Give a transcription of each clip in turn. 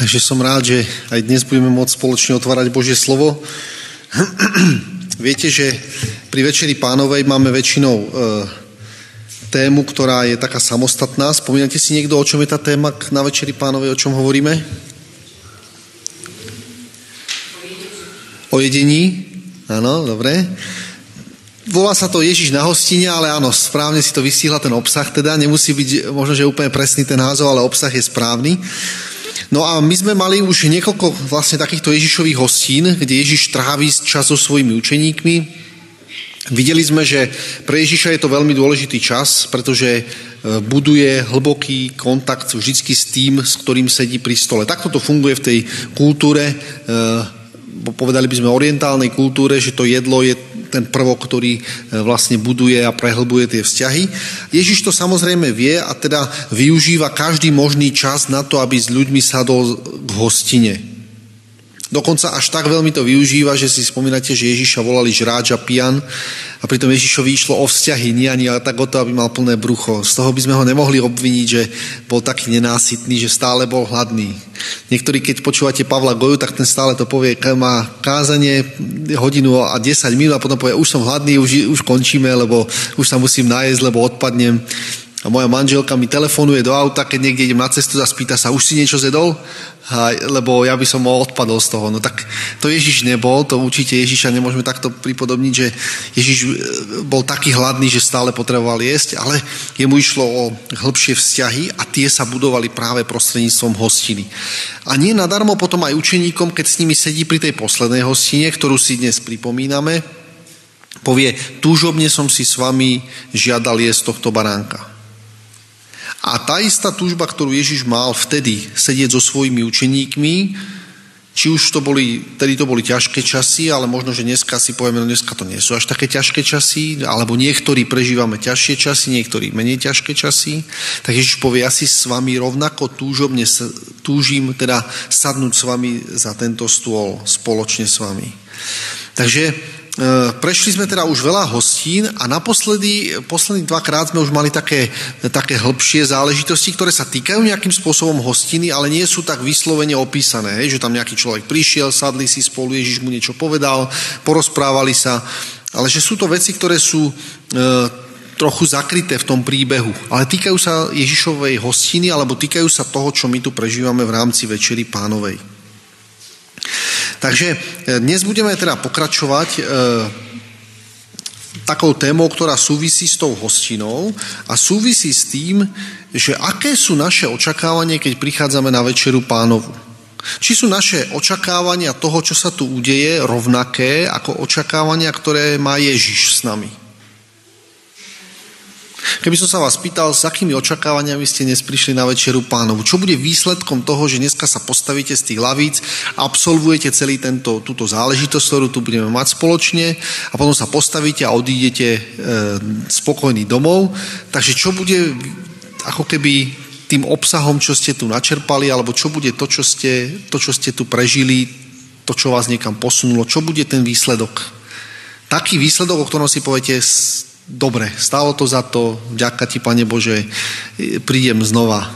Takže som rád, že aj dnes budeme môcť spoločne otvárať Božie slovo. Viete, že pri Večeri pánovej máme väčšinou e, tému, ktorá je taká samostatná. Spomínate si niekto, o čom je tá téma na Večeri pánovej, o čom hovoríme? O jedení? Áno, dobre. Volá sa to Ježiš na hostine, ale áno, správne si to vystihla ten obsah, teda nemusí byť možno, že úplne presný ten názov, ale obsah je správny. No a my sme mali už niekoľko vlastne takýchto Ježišových hostín, kde Ježiš tráví čas so svojimi učeníkmi. Videli sme, že pre Ježiša je to veľmi dôležitý čas, pretože e, buduje hlboký kontakt vždy s tým, s ktorým sedí pri stole. Takto to funguje v tej kultúre, e, povedali by sme orientálnej kultúre, že to jedlo je ten prvok, ktorý e, vlastne buduje a prehlbuje tie vzťahy. Ježiš to samozrejme vie a teda využíva každý možný čas na to, aby s ľuďmi sadol k hostine. Dokonca až tak veľmi to využíva, že si spomínate, že Ježiša volali žráč a pijan a pritom Ježišovi išlo o vzťahy, nie ani tak o to, aby mal plné brucho. Z toho by sme ho nemohli obviniť, že bol taký nenásytný, že stále bol hladný. Niektorí, keď počúvate Pavla Goju, tak ten stále to povie, má kázanie hodinu a 10 minút a potom povie, už som hladný, už, už končíme, lebo už sa musím nájsť, lebo odpadnem. A moja manželka mi telefonuje do auta, keď niekde idem na cestu a spýta sa, už si niečo zedol? A, lebo ja by som odpadol z toho. No tak to Ježiš nebol, to určite Ježiša nemôžeme takto pripodobniť, že Ježiš e, bol taký hladný, že stále potreboval jesť, ale jemu išlo o hĺbšie vzťahy a tie sa budovali práve prostredníctvom hostiny. A nie nadarmo potom aj učeníkom, keď s nimi sedí pri tej poslednej hostine, ktorú si dnes pripomíname, povie, túžobne som si s vami žiadal jesť tohto baránka. A tá istá túžba, ktorú Ježiš mal vtedy sedieť so svojimi učeníkmi, či už to boli, tedy to boli ťažké časy, ale možno, že dneska si povieme, no dneska to nie sú až také ťažké časy, alebo niektorí prežívame ťažšie časy, niektorí menej ťažké časy, tak Ježiš povie, ja si s vami rovnako túžobne túžim teda sadnúť s vami za tento stôl, spoločne s vami. Takže prešli sme teda už veľa hostín a naposledy, posledných dvakrát sme už mali také, také hĺbšie záležitosti, ktoré sa týkajú nejakým spôsobom hostiny, ale nie sú tak vyslovene opísané, že tam nejaký človek prišiel, sadli si spolu, Ježiš mu niečo povedal, porozprávali sa, ale že sú to veci, ktoré sú e, trochu zakryté v tom príbehu, ale týkajú sa Ježišovej hostiny alebo týkajú sa toho, čo my tu prežívame v rámci Večery pánovej. Takže e, dnes budeme teda pokračovať e, takou témou, ktorá súvisí s tou hostinou a súvisí s tým, že aké sú naše očakávanie, keď prichádzame na večeru pánovu. Či sú naše očakávania toho, čo sa tu udeje, rovnaké ako očakávania, ktoré má Ježiš s nami. Keby som sa vás pýtal, s akými očakávaniami ste dnes prišli na večeru pánovu, čo bude výsledkom toho, že dneska sa postavíte z tých lavíc, absolvujete celý tento, túto záležitosť, ktorú tu budeme mať spoločne a potom sa postavíte a odídete e, spokojný domov. Takže čo bude ako keby tým obsahom, čo ste tu načerpali, alebo čo bude to, čo ste, to, čo ste tu prežili, to, čo vás niekam posunulo, čo bude ten výsledok. Taký výsledok, o ktorom si poviete, dobre, stalo to za to, ďaká ti, Pane Bože, prídem znova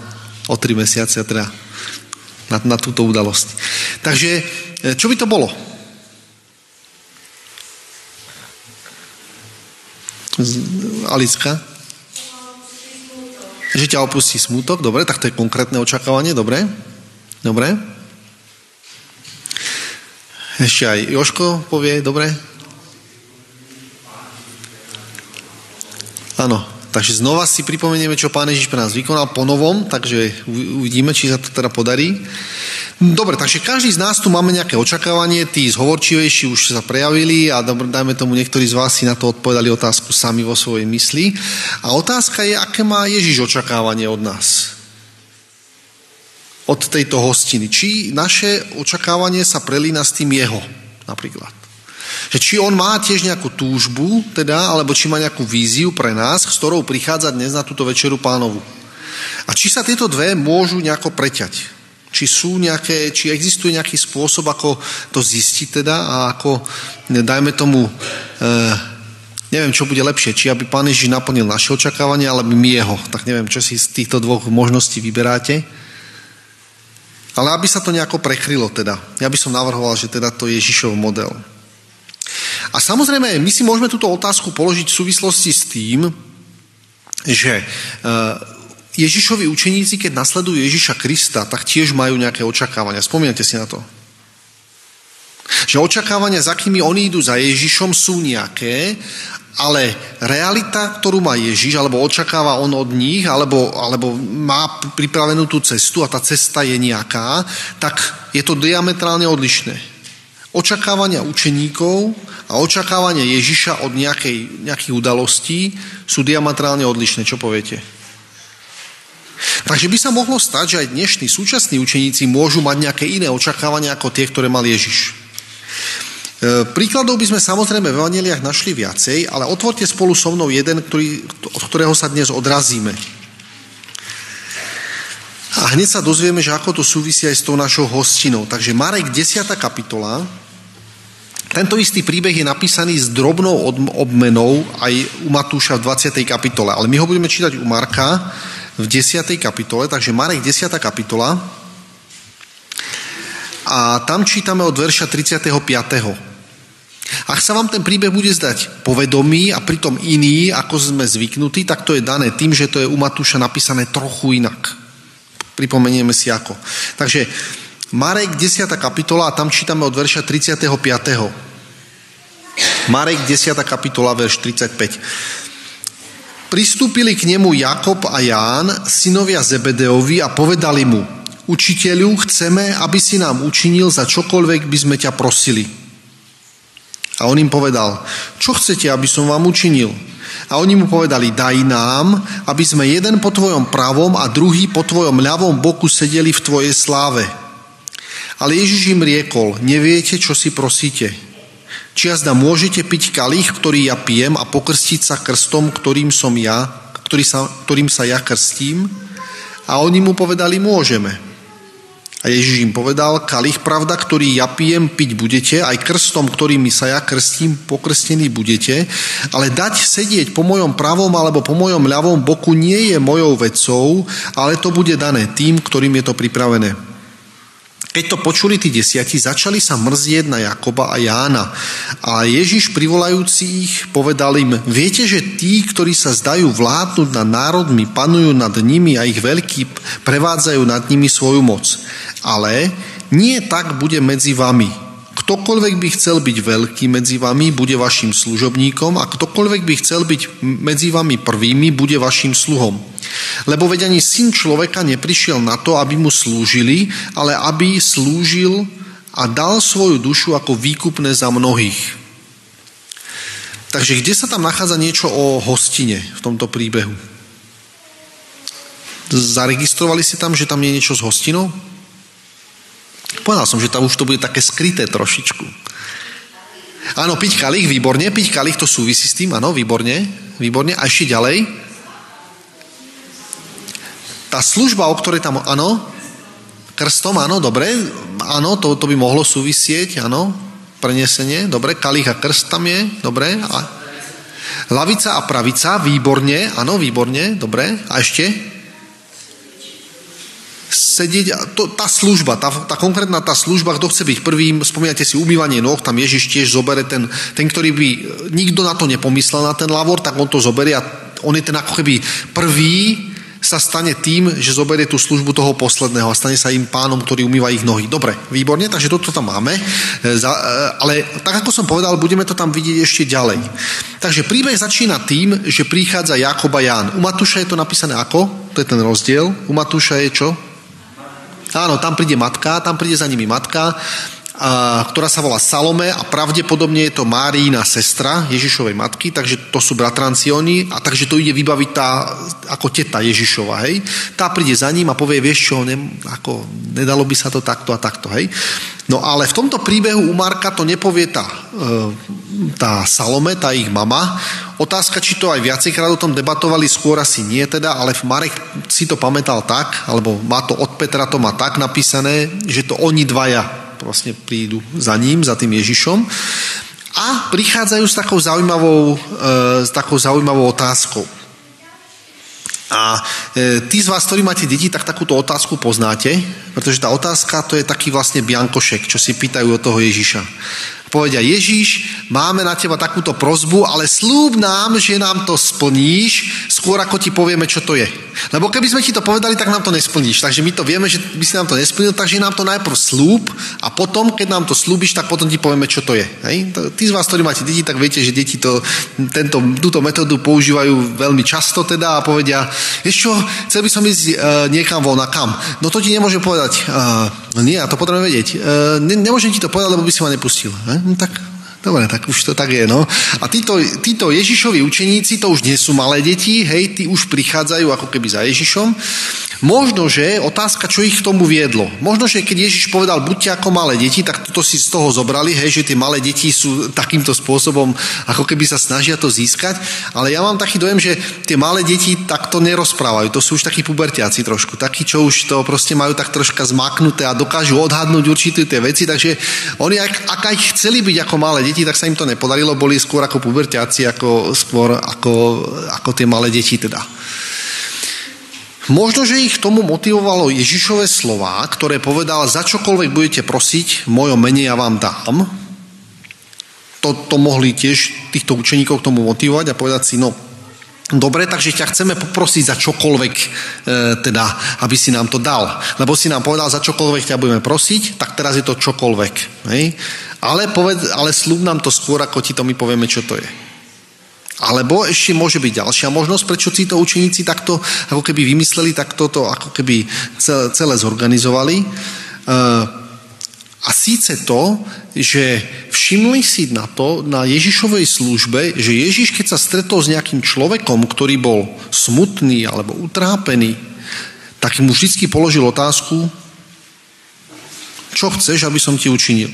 o tri mesiace, teda na, na túto udalosť. Takže, e, čo by to bolo? Alicka? Že ťa opustí smútok, dobre, tak to je konkrétne očakávanie, dobre? Dobre? Ešte aj Joško povie, dobre? Áno, takže znova si pripomenieme, čo Pán Ježiš pre nás vykonal po novom, takže uvidíme, či sa to teda podarí. Dobre, takže každý z nás tu máme nejaké očakávanie, tí zhovorčivejší už sa prejavili a dobro, dajme tomu, niektorí z vás si na to odpovedali otázku sami vo svojej mysli. A otázka je, aké má Ježiš očakávanie od nás od tejto hostiny. Či naše očakávanie sa prelína s tým jeho, napríklad. Že či on má tiež nejakú túžbu, teda, alebo či má nejakú víziu pre nás, s ktorou prichádza dnes na túto večeru pánovu. A či sa tieto dve môžu nejako preťať. Či sú nejaké, či existuje nejaký spôsob, ako to zistiť teda a ako, dajme tomu, e, neviem, čo bude lepšie, či aby Pán Ježiš naplnil naše očakávania, alebo my jeho. Tak neviem, čo si z týchto dvoch možností vyberáte. Ale aby sa to nejako prekrylo teda. Ja by som navrhoval, že teda to je Ježišov model. A samozrejme, my si môžeme túto otázku položiť v súvislosti s tým, že e, Ježišovi učeníci, keď nasledujú Ježiša Krista, tak tiež majú nejaké očakávania. Spomínate si na to? Že očakávania, za akými oni idú za Ježišom, sú nejaké, ale realita, ktorú má Ježiš, alebo očakáva on od nich, alebo, alebo má pripravenú tú cestu a tá cesta je nejaká, tak je to diametrálne odlišné. Očakávania učeníkov a očakávania Ježiša od nejakej, nejakých udalostí sú diametrálne odlišné. Čo poviete? Takže by sa mohlo stať, že aj dnešní súčasní učeníci môžu mať nejaké iné očakávania ako tie, ktoré mal Ježiš. E, príkladov by sme samozrejme v Evangeliách našli viacej, ale otvorte spolu so mnou jeden, ktorý, od ktorého sa dnes odrazíme. A hneď sa dozvieme, že ako to súvisí aj s tou našou hostinou. Takže Marek 10. kapitola. Tento istý príbeh je napísaný s drobnou obmenou aj u Matúša v 20. kapitole, ale my ho budeme čítať u Marka v 10. kapitole, takže Marek 10. kapitola. A tam čítame od verša 35. Ak sa vám ten príbeh bude zdať povedomý a pritom iný, ako sme zvyknutí, tak to je dané tým, že to je u Matúša napísané trochu inak. Pripomenieme si ako. Takže Marek 10. kapitola a tam čítame od verša 35. Marek 10. kapitola, verš 35. Pristúpili k nemu Jakob a Ján, synovia Zebedeovi a povedali mu, učiteľu, chceme, aby si nám učinil za čokoľvek by sme ťa prosili. A on im povedal, čo chcete, aby som vám učinil? A oni mu povedali, daj nám, aby sme jeden po tvojom pravom a druhý po tvojom ľavom boku sedeli v tvojej sláve. Ale Ježiš im riekol, neviete, čo si prosíte. Či jazda môžete piť kalich, ktorý ja pijem a pokrstiť sa krstom, ktorým som ja, ktorý sa, ktorým sa ja krstím? A oni mu povedali, môžeme. A Ježiš im povedal, kalich pravda, ktorý ja pijem, piť budete, aj krstom, ktorými sa ja krstím, pokrstení budete, ale dať sedieť po mojom pravom alebo po mojom ľavom boku nie je mojou vecou, ale to bude dané tým, ktorým je to pripravené. Keď to počuli tí desiati, začali sa mrzieť na Jakoba a Jána. A Ježiš privolajúci ich povedal im, viete, že tí, ktorí sa zdajú vládnuť nad národmi, panujú nad nimi a ich veľkí prevádzajú nad nimi svoju moc. Ale nie tak bude medzi vami. Ktokoľvek by chcel byť veľký medzi vami, bude vašim služobníkom a ktokoľvek by chcel byť medzi vami prvými, bude vašim sluhom. Lebo veď ani syn človeka neprišiel na to, aby mu slúžili, ale aby slúžil a dal svoju dušu ako výkupné za mnohých. Takže kde sa tam nachádza niečo o hostine v tomto príbehu? Zaregistrovali si tam, že tam je niečo s hostinou? Povedal som, že tam už to bude také skryté trošičku. Áno, piť kalich, výborne, piť kalich, to súvisí s tým, áno, výborne, výborne. A ešte ďalej. Tá služba, o ktorej tam, áno, krstom, áno, dobre, áno, to, to by mohlo súvisieť, áno, prenesenie, dobre, kalich a krst tam je, dobre. A lavica a pravica, výborne, áno, výborne, dobre. A ešte? Sedieť, to, tá služba, tá, tá konkrétna tá služba, kto chce byť prvým, spomínate si umývanie noh, tam Ježiš tiež zobere ten, ten, ktorý by, nikto na to nepomyslel na ten lavor, tak on to zoberie a on je ten ako keby prvý, sa stane tým, že zoberie tú službu toho posledného a stane sa im pánom, ktorý umýva ich nohy. Dobre, výborne, takže toto tam máme. E, e, ale tak ako som povedal, budeme to tam vidieť ešte ďalej. Takže príbeh začína tým, že prichádza Jakob a Ján. U Matúša je to napísané ako? To je ten rozdiel. U Matúša je čo? Áno, tam príde matka, tam príde za nimi matka, a, ktorá sa volá Salome a pravdepodobne je to Márína sestra Ježišovej matky, takže to sú bratranci oni a takže to ide vybaviť tá ako teta Ježišova, hej. Tá príde za ním a povie, vieš čo, ne, ako, nedalo by sa to takto a takto, hej. No ale v tomto príbehu u Marka to nepovie tá, e, tá Salome, tá ich mama. Otázka, či to aj viacejkrát o tom debatovali, skôr asi nie teda, ale Marek si to pamätal tak, alebo má to od Petra to má tak napísané, že to oni dvaja vlastne prídu za ním, za tým Ježišom a prichádzajú s takou zaujímavou, e, s takou zaujímavou otázkou. A e, tí z vás, ktorí máte deti, tak takúto otázku poznáte, pretože tá otázka to je taký vlastne biankošek, čo si pýtajú od toho Ježiša povedia, Ježíš, máme na teba takúto prozbu, ale slúb nám, že nám to splníš, skôr ako ti povieme, čo to je. Lebo keby sme ti to povedali, tak nám to nesplníš. Takže my to vieme, že by si nám to nesplnil, takže nám to najprv slúb a potom, keď nám to slúbiš, tak potom ti povieme, čo to je. Hej? Tí z vás, ktorí máte deti, tak viete, že deti to, tento, túto metódu používajú veľmi často teda a povedia, vieš čo, chcel by som ísť uh, niekam von a kam. No to ti nemôže povedať, uh, nie, ja to potrebujem vedieť. Uh, ne, nemôžem ti to povedať, lebo by si ma nepustil. Hej? No tak, dobre, tak už to tak je, no. A títo, títo Ježišovi učeníci, to už nie sú malé deti, hej, tí už prichádzajú ako keby za Ježišom Možno, že otázka, čo ich k tomu viedlo. Možno, že keď Ježiš povedal, buďte ako malé deti, tak toto si z toho zobrali, hej, že tie malé deti sú takýmto spôsobom, ako keby sa snažia to získať. Ale ja mám taký dojem, že tie malé deti takto nerozprávajú. To sú už takí pubertiaci trošku. Takí, čo už to proste majú tak troška zmaknuté a dokážu odhadnúť určité tie veci. Takže oni, ak, ak aj chceli byť ako malé deti, tak sa im to nepodarilo. Boli skôr ako pubertiaci, ako, skôr ako, ako tie malé deti teda. Možno, že ich tomu motivovalo Ježišové slova, ktoré povedal, za čokoľvek budete prosiť, v mojom mene ja vám dám. To, to mohli tiež týchto učeníkov k tomu motivovať a povedať si, no dobre, takže ťa chceme poprosiť za čokoľvek, e, teda, aby si nám to dal. Lebo si nám povedal, za čokoľvek ťa budeme prosiť, tak teraz je to čokoľvek. Hej? Ale, poved, ale slúb nám to skôr, ako ti to my povieme, čo to je. Alebo ešte môže byť ďalšia možnosť, prečo si to učeníci takto ako keby vymysleli, tak toto ako keby celé zorganizovali. E, a síce to, že všimli si na to, na Ježišovej službe, že Ježiš, keď sa stretol s nejakým človekom, ktorý bol smutný alebo utrápený, tak mu vždy položil otázku, čo chceš, aby som ti učinil.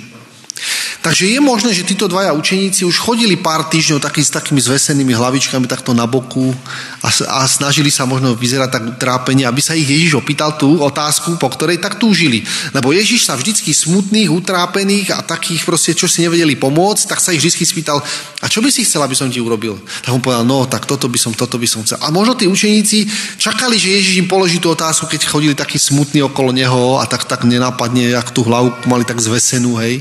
Takže je možné, že títo dvaja učeníci už chodili pár týždňov taký, s takými zvesenými hlavičkami takto na boku a, a snažili sa možno vyzerať tak trápenie, aby sa ich Ježiš opýtal tú otázku, po ktorej tak túžili. Lebo Ježiš sa vždycky smutných, utrápených a takých proste, čo si nevedeli pomôcť, tak sa ich vždy spýtal, a čo by si chcel, aby som ti urobil? Tak on povedal, no tak toto by som, toto by som chcel. A možno tí učeníci čakali, že Ježiš im položí tú otázku, keď chodili takí smutní okolo neho a tak, tak nenápadne, ak tú hlavu mali tak zvesenú, hej.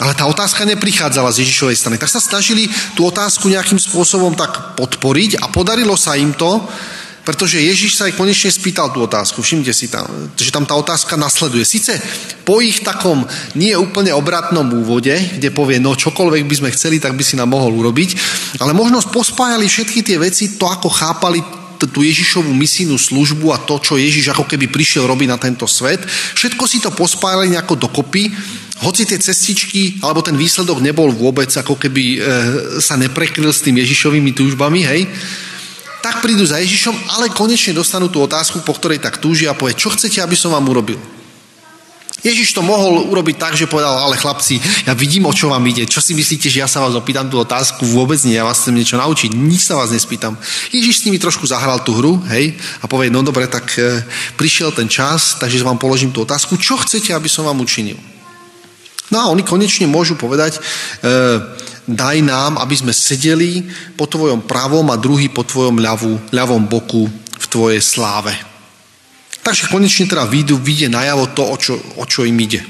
Ale tá otázka neprichádzala z Ježišovej strany. Tak sa snažili tú otázku nejakým spôsobom tak podporiť a podarilo sa im to, pretože Ježiš sa aj konečne spýtal tú otázku. Všimte si tam, že tam tá otázka nasleduje. Sice po ich takom nie úplne obratnom úvode, kde povie, no čokoľvek by sme chceli, tak by si nám mohol urobiť, ale možno pospájali všetky tie veci, to ako chápali tú Ježišovú misijnú službu a to, čo Ježiš ako keby prišiel robiť na tento svet. Všetko si to pospájali nejako dokopy hoci tie cestičky, alebo ten výsledok nebol vôbec, ako keby e, sa neprekryl s tým Ježišovými túžbami, hej, tak prídu za Ježišom, ale konečne dostanú tú otázku, po ktorej tak túžia a povie, čo chcete, aby som vám urobil? Ježiš to mohol urobiť tak, že povedal, ale chlapci, ja vidím, o čo vám ide. Čo si myslíte, že ja sa vás opýtam tú otázku? Vôbec nie, ja vás chcem niečo naučiť. Nič sa vás nespýtam. Ježiš s nimi trošku zahral tú hru, hej, a povie, no dobre, tak e, prišiel ten čas, takže vám položím tú otázku. Čo chcete, aby som vám učinil? No a oni konečne môžu povedať, e, daj nám, aby sme sedeli po tvojom pravom a druhý po tvojom ľavú, ľavom boku v tvojej sláve. Takže konečne teda výjdu, vyjde najavo to, o čo, o čo im ide.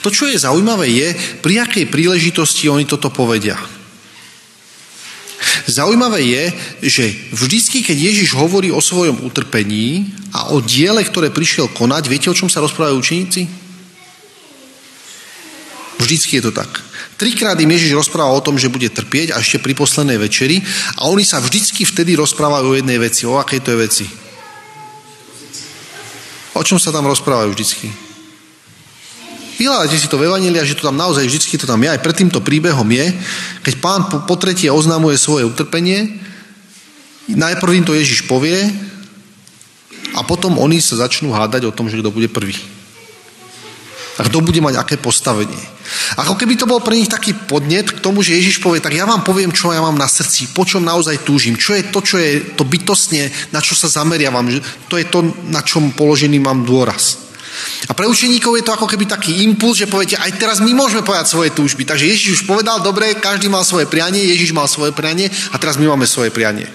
To, čo je zaujímavé, je, pri akej príležitosti oni toto povedia. Zaujímavé je, že vždycky, keď Ježiš hovorí o svojom utrpení a o diele, ktoré prišiel konať, viete, o čom sa rozprávajú učeníci? Vždycky je to tak. Trikrát im Ježiš rozpráva o tom, že bude trpieť a ešte pri poslednej večeri a oni sa vždycky vtedy rozprávajú o jednej veci. O akej to je veci? O čom sa tam rozprávajú vždycky? Vyhľadajte si to v Evanília, že to tam naozaj vždycky to tam je. Aj pred týmto príbehom je, keď pán po, po tretie oznamuje svoje utrpenie, najprv im to Ježiš povie a potom oni sa začnú hádať o tom, že kto bude prvý. A kto bude mať aké postavenie. Ako keby to bol pre nich taký podnet k tomu, že Ježiš povie, tak ja vám poviem, čo ja mám na srdci, po čom naozaj túžim, čo je to, čo je to bytostne, na čo sa zameriavam, to je to, na čom položený mám dôraz. A pre učeníkov je to ako keby taký impuls, že poviete, aj teraz my môžeme povedať svoje túžby. Takže Ježiš už povedal, dobre, každý mal svoje prianie, Ježiš mal svoje prianie a teraz my máme svoje prianie.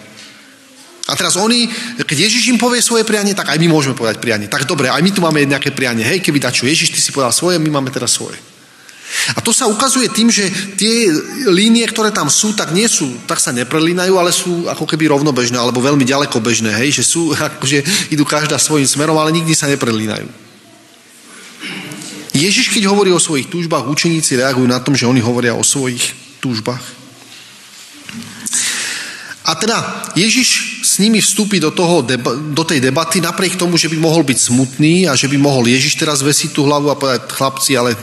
A teraz oni, keď Ježiš im povie svoje prianie, tak aj my môžeme povedať prianie. Tak dobre, aj my tu máme nejaké prianie. Hej, keby dačo Ježiš, ty si povedal svoje, my máme teraz svoje. A to sa ukazuje tým, že tie línie, ktoré tam sú, tak nie sú, tak sa neprelínajú, ale sú ako keby rovnobežné, alebo veľmi ďaleko bežné, hej, že sú, akože idú každá svojím smerom, ale nikdy sa neprelínajú. Ježiš, keď hovorí o svojich túžbách, učeníci reagujú na tom, že oni hovoria o svojich túžbách. A teda Ježiš s nimi vstúpi do, toho, do tej debaty napriek tomu, že by mohol byť smutný a že by mohol Ježiš teraz vesiť tú hlavu a povedať, chlapci, ale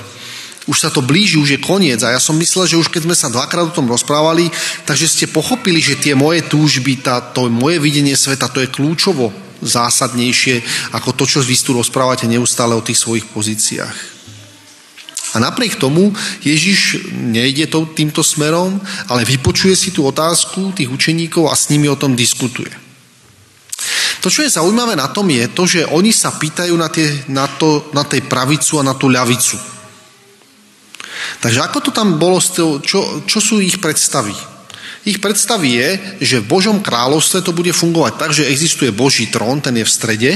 už sa to blíži, už je koniec. A ja som myslel, že už keď sme sa dvakrát o tom rozprávali, takže ste pochopili, že tie moje túžby, tá, to moje videnie sveta, to je kľúčovo zásadnejšie ako to, čo vy tu rozprávate neustále o tých svojich pozíciách. A napriek tomu Ježiš nejde to, týmto smerom, ale vypočuje si tú otázku tých učeníkov a s nimi o tom diskutuje. To, čo je zaujímavé na tom, je to, že oni sa pýtajú na, tie, na, to, na tej pravicu a na tú ľavicu. Takže ako to tam bolo, čo, čo sú ich predstavy? Ich predstavy je, že v Božom kráľovstve to bude fungovať tak, že existuje Boží trón, ten je v strede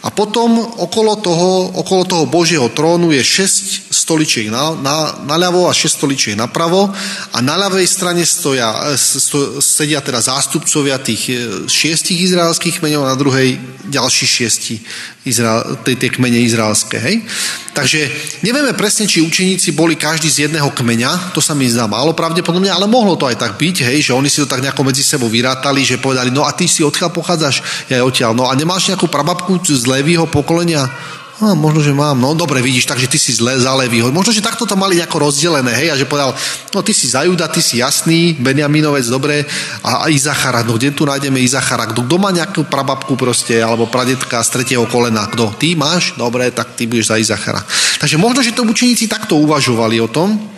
a potom okolo toho, okolo toho Božieho trónu je 6 stoličiek na, na, naľavo a 6 stoličiek napravo a na ľavej strane stoja, sto, sedia teda zástupcovia tých e, šiestich izraelských kmeňov a na druhej ďalší šiesti Izrael, tej, tej kmene izraelské. Hej? Takže nevieme presne, či učeníci boli každý z jedného kmeňa, to sa mi zdá málo pravdepodobne, ale mohlo to aj tak byť, hej, že oni si to tak nejako medzi sebou vyrátali, že povedali, no a ty si odkiaľ pochádzaš, ja odtiaľ, no a nemáš nejakú prababku z Levího pokolenia? No, možno, že mám. No dobre, vidíš, takže ty si zle za Levího. Možno, že takto to mali nejako rozdelené, hej, a že povedal, no ty si za Juda, ty si jasný, Benjaminovec, dobre, a, a Izachara, no kde tu nájdeme Izachara? Kto, kto má nejakú prababku proste, alebo pradetka z tretieho kolena? Kto? Ty máš? Dobre, tak ty budeš za Izachara. Takže možno, že to učeníci takto uvažovali o tom,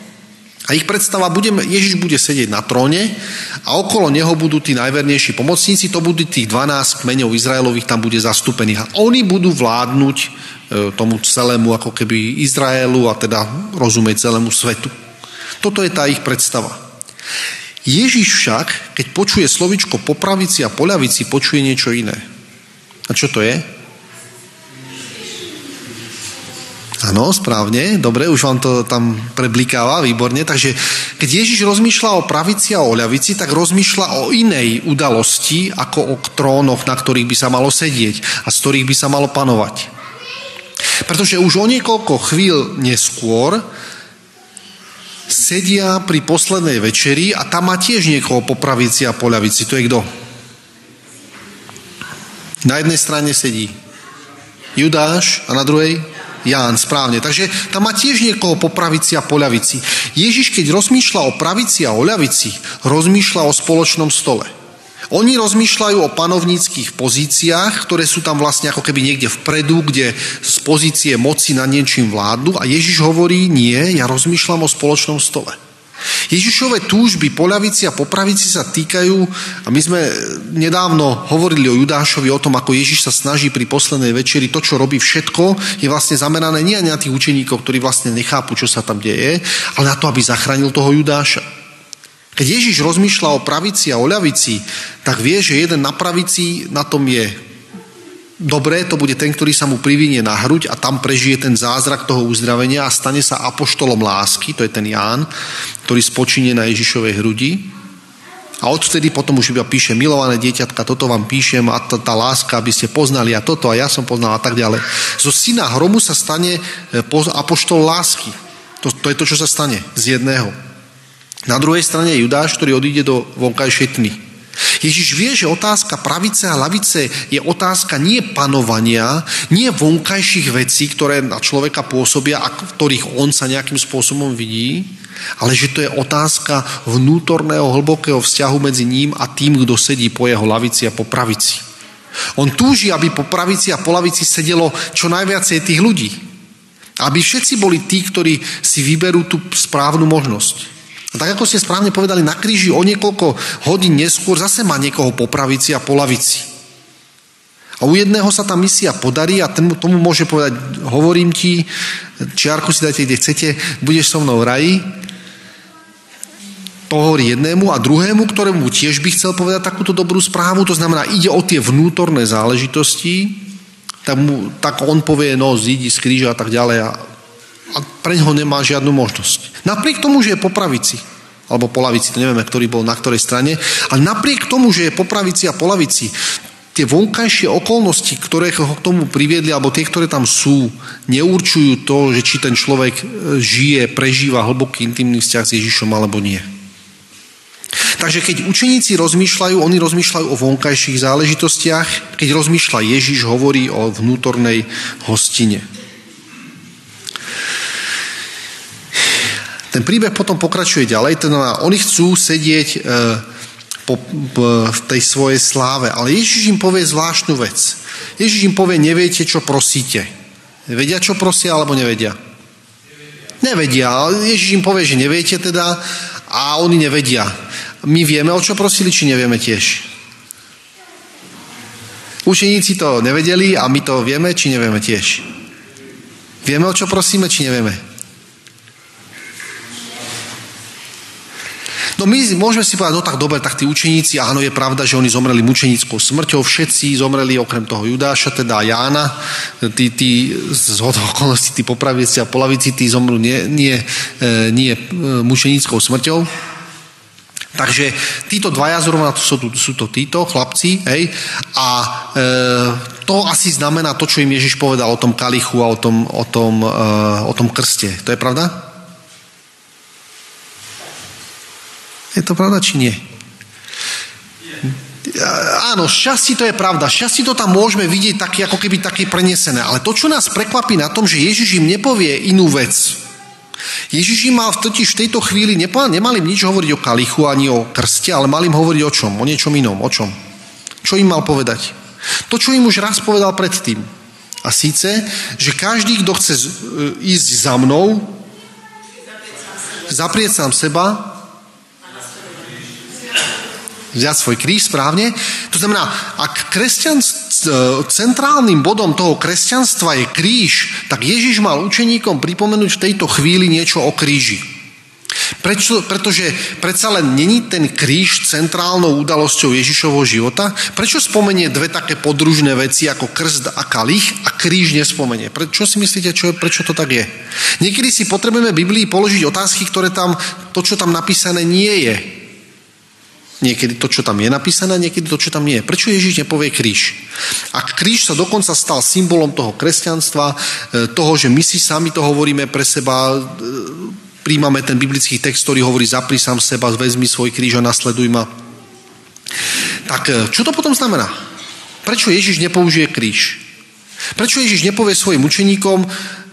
a ich predstava, bude, Ježiš bude sedieť na tróne a okolo neho budú tí najvernejší pomocníci, to budú tých 12 kmeňov Izraelových, tam bude zastúpených. A oni budú vládnuť e, tomu celému ako keby Izraelu a teda rozumieť celému svetu. Toto je tá ich predstava. Ježiš však, keď počuje slovičko po pravici a po ľavici, počuje niečo iné. A čo to je? Áno, správne, dobre, už vám to tam preblikáva, výborne. Takže keď Ježiš rozmýšľa o pravici a o ľavici, tak rozmýšľa o inej udalosti, ako o trónoch, na ktorých by sa malo sedieť a z ktorých by sa malo panovať. Pretože už o niekoľko chvíľ neskôr sedia pri poslednej večeri a tam má tiež niekoho po pravici a po ľavici. To je kto? Na jednej strane sedí Judáš a na druhej Ján, správne. Takže tam má tiež niekoho po pravici a po ľavici. Ježiš, keď rozmýšľa o pravici a o ľavici, rozmýšľa o spoločnom stole. Oni rozmýšľajú o panovníckých pozíciách, ktoré sú tam vlastne ako keby niekde vpredu, kde z pozície moci na niečím vládu a Ježiš hovorí, nie, ja rozmýšľam o spoločnom stole. Ježišové túžby po ľavici a po pravici sa týkajú, a my sme nedávno hovorili o Judášovi, o tom, ako Ježiš sa snaží pri poslednej večeri, to, čo robí všetko, je vlastne zamerané nie na tých učeníkov, ktorí vlastne nechápu, čo sa tam deje, ale na to, aby zachránil toho Judáša. Keď Ježiš rozmýšľa o pravici a o ľavici, tak vie, že jeden na pravici na tom je dobré, to bude ten, ktorý sa mu privinie na hruď a tam prežije ten zázrak toho uzdravenia a stane sa apoštolom lásky, to je ten Ján, ktorý spočinie na Ježišovej hrudi. A odvtedy potom už iba píše, milované dieťatka, toto vám píšem a tá, tá láska, aby ste poznali a toto a ja som poznal a tak ďalej. Zo syna hromu sa stane e, apoštol lásky. To, to je to, čo sa stane z jedného. Na druhej strane je Judáš, ktorý odíde do vonkajšej tmy. Ježiš vie, že otázka pravice a lavice je otázka nie panovania, nie vonkajších vecí, ktoré na človeka pôsobia a ktorých on sa nejakým spôsobom vidí, ale že to je otázka vnútorného hlbokého vzťahu medzi ním a tým, kto sedí po jeho lavici a po pravici. On túži, aby po pravici a po lavici sedelo čo najviacej tých ľudí. Aby všetci boli tí, ktorí si vyberú tú správnu možnosť. A tak ako ste správne povedali, na kríži o niekoľko hodín neskôr zase má niekoho po pravici a po lavici. A u jedného sa tá misia podarí a ten, tomu môže povedať, hovorím ti, čiarku si dajte, kde chcete, budeš so mnou v raji. To hovorí jednému a druhému, ktorému tiež by chcel povedať takúto dobrú správu, to znamená, ide o tie vnútorné záležitosti, tak, mu, tak on povie, no zídi z kríža a tak ďalej a, a pre ňoho nemá žiadnu možnosť. Napriek tomu, že je po pravici, alebo po lavici, to nevieme, ktorý bol na ktorej strane, a napriek tomu, že je po pravici a po lavici, tie vonkajšie okolnosti, ktoré ho k tomu priviedli, alebo tie, ktoré tam sú, neurčujú to, že či ten človek e, žije, prežíva hlboký intimný vzťah s Ježišom alebo nie. Takže keď učeníci rozmýšľajú, oni rozmýšľajú o vonkajších záležitostiach, keď rozmýšľa Ježiš, hovorí o vnútornej hostine. Ten príbeh potom pokračuje ďalej, teda oni chcú sedieť e, po, po, v tej svojej sláve, ale Ježiš im povie zvláštnu vec. Ježiš im povie, neviete, čo prosíte. Vedia, čo prosia, alebo nevedia? Nevedia. Ježiš im povie, že neviete teda a oni nevedia. My vieme, o čo prosili, či nevieme tiež? Učeníci to nevedeli a my to vieme, či nevieme tiež. Vieme, o čo prosíme, či nevieme? No my môžeme si povedať, no tak dobre, tak tí učeníci, áno, je pravda, že oni zomreli mučenickou smrťou, všetci zomreli okrem toho Judáša, teda Jána, tí, tí z okolností, tí popravieci a polavici, tí zomrú nie, nie, e, nie e, mučenickou smrťou. Takže títo dvaja zrovna sú, sú to títo chlapci, hej, a e, to asi znamená to, čo im Ježiš povedal o tom kalichu a o tom, o tom, e, o tom krste. To je pravda? Je to pravda, či nie? Áno, šťastí to je pravda. Šťastí to tam môžeme vidieť také, ako keby také prenesené. Ale to, čo nás prekvapí na tom, že Ježiš im nepovie inú vec, Ježiš im mal totiž v tejto chvíli, nemali im nič hovoriť o kalichu ani o krste, ale mal im hovoriť o čom? O niečom inom. O čom? Čo im mal povedať? To, čo im už raz povedal predtým. A síce, že každý, kto chce e, ísť za mnou, zaprieť sám seba, vziať svoj kríž správne. To znamená, ak kresťan, e, centrálnym bodom toho kresťanstva je kríž, tak Ježiš mal učeníkom pripomenúť v tejto chvíli niečo o kríži. Prečo, pretože predsa len není ten kríž centrálnou udalosťou Ježišovho života? Prečo spomenie dve také podružné veci ako krst a kalich a kríž nespomenie? Prečo si myslíte, čo, prečo to tak je? Niekedy si potrebujeme Biblii položiť otázky, ktoré tam, to, čo tam napísané nie je. Niekedy to, čo tam je napísané, niekedy to, čo tam nie je. Prečo Ježiš nepovie kríž? Ak kríž sa dokonca stal symbolom toho kresťanstva, e, toho, že my si sami to hovoríme pre seba, e, príjmame ten biblický text, ktorý hovorí zapri sám seba, vezmi svoj kríž a nasleduj ma. Tak e, čo to potom znamená? Prečo Ježiš nepoužije kríž? Prečo Ježiš nepovie svojim učeníkom,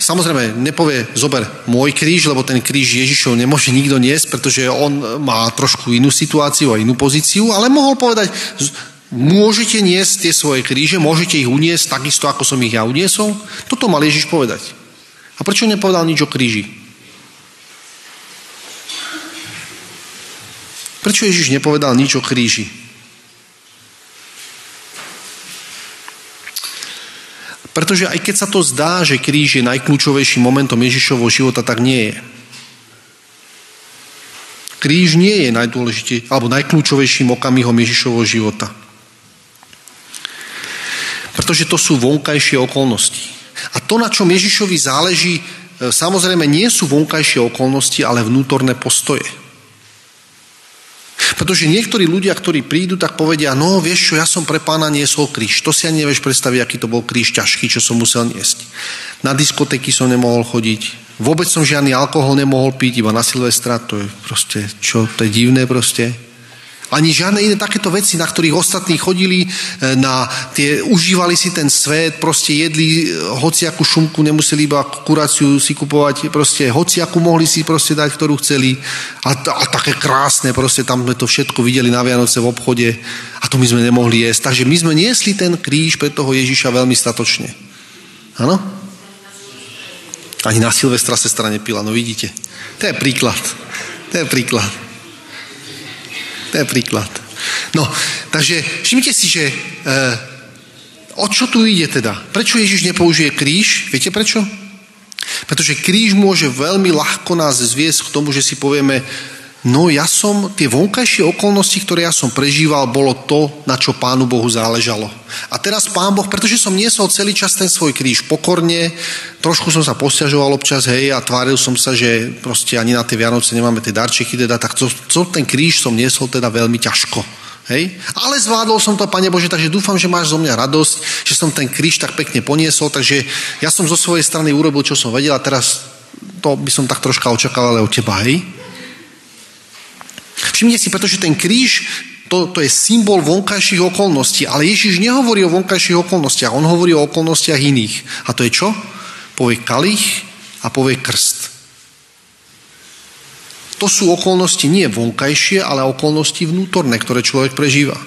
Samozrejme, nepovie, zober môj kríž, lebo ten kríž Ježišov nemôže nikto niesť, pretože on má trošku inú situáciu a inú pozíciu, ale mohol povedať, môžete niesť tie svoje kríže, môžete ich uniesť takisto, ako som ich ja uniesol. Toto mal Ježiš povedať. A prečo nepovedal nič o kríži? Prečo Ježiš nepovedal nič o kríži? Pretože aj keď sa to zdá, že kríž je najkľúčovejším momentom Ježišovho života, tak nie je. Kríž nie je najdôležitejším alebo najkľúčovejším okamihom Ježišovho života. Pretože to sú vonkajšie okolnosti. A to, na čom Ježišovi záleží, e, samozrejme nie sú vonkajšie okolnosti, ale vnútorné postoje. Pretože niektorí ľudia, ktorí prídu, tak povedia, no vieš čo, ja som pre pána niesol kríž. To si ani nevieš predstaviť, aký to bol kríž ťažký, čo som musel niesť. Na diskotéky som nemohol chodiť. Vôbec som žiadny alkohol nemohol piť, iba na Silvestra. To je proste, čo, to je divné proste ani žiadne iné takéto veci, na ktorých ostatní chodili, e, na tie, užívali si ten svet, proste jedli e, hociakú šumku, nemuseli iba kuráciu si kupovať, proste hociakú mohli si proste dať, ktorú chceli a, a také krásne, proste tam sme to všetko videli na Vianoce v obchode a to my sme nemohli jesť. Takže my sme niesli ten kríž pre toho Ježiša veľmi statočne. Áno? Ani na Silvestra sestra nepila, no vidíte. To je príklad. To je príklad. To je príklad. No, takže všimnite si, že e, o čo tu ide teda? Prečo Ježiš nepoužije kríž? Viete prečo? Pretože kríž môže veľmi ľahko nás zviesť k tomu, že si povieme, No ja som, tie vonkajšie okolnosti, ktoré ja som prežíval, bolo to, na čo Pánu Bohu záležalo. A teraz Pán Boh, pretože som niesol celý čas ten svoj kríž pokorne, trošku som sa posťažoval občas, hej, a tváril som sa, že proste ani na tie Vianoce nemáme tie darčeky, teda, tak to, to, ten kríž som niesol teda veľmi ťažko. Hej? Ale zvládol som to, Pane Bože, takže dúfam, že máš zo mňa radosť, že som ten kríž tak pekne poniesol, takže ja som zo svojej strany urobil, čo som vedel a teraz to by som tak troška očakával ale od teba, hej? Všimne si, pretože ten kríž, to, to je symbol vonkajších okolností, ale Ježiš nehovorí o vonkajších okolnostiach, on hovorí o okolnostiach iných. A to je čo? Povie kalich a povie krst. To sú okolnosti nie vonkajšie, ale okolnosti vnútorné, ktoré človek prežíva.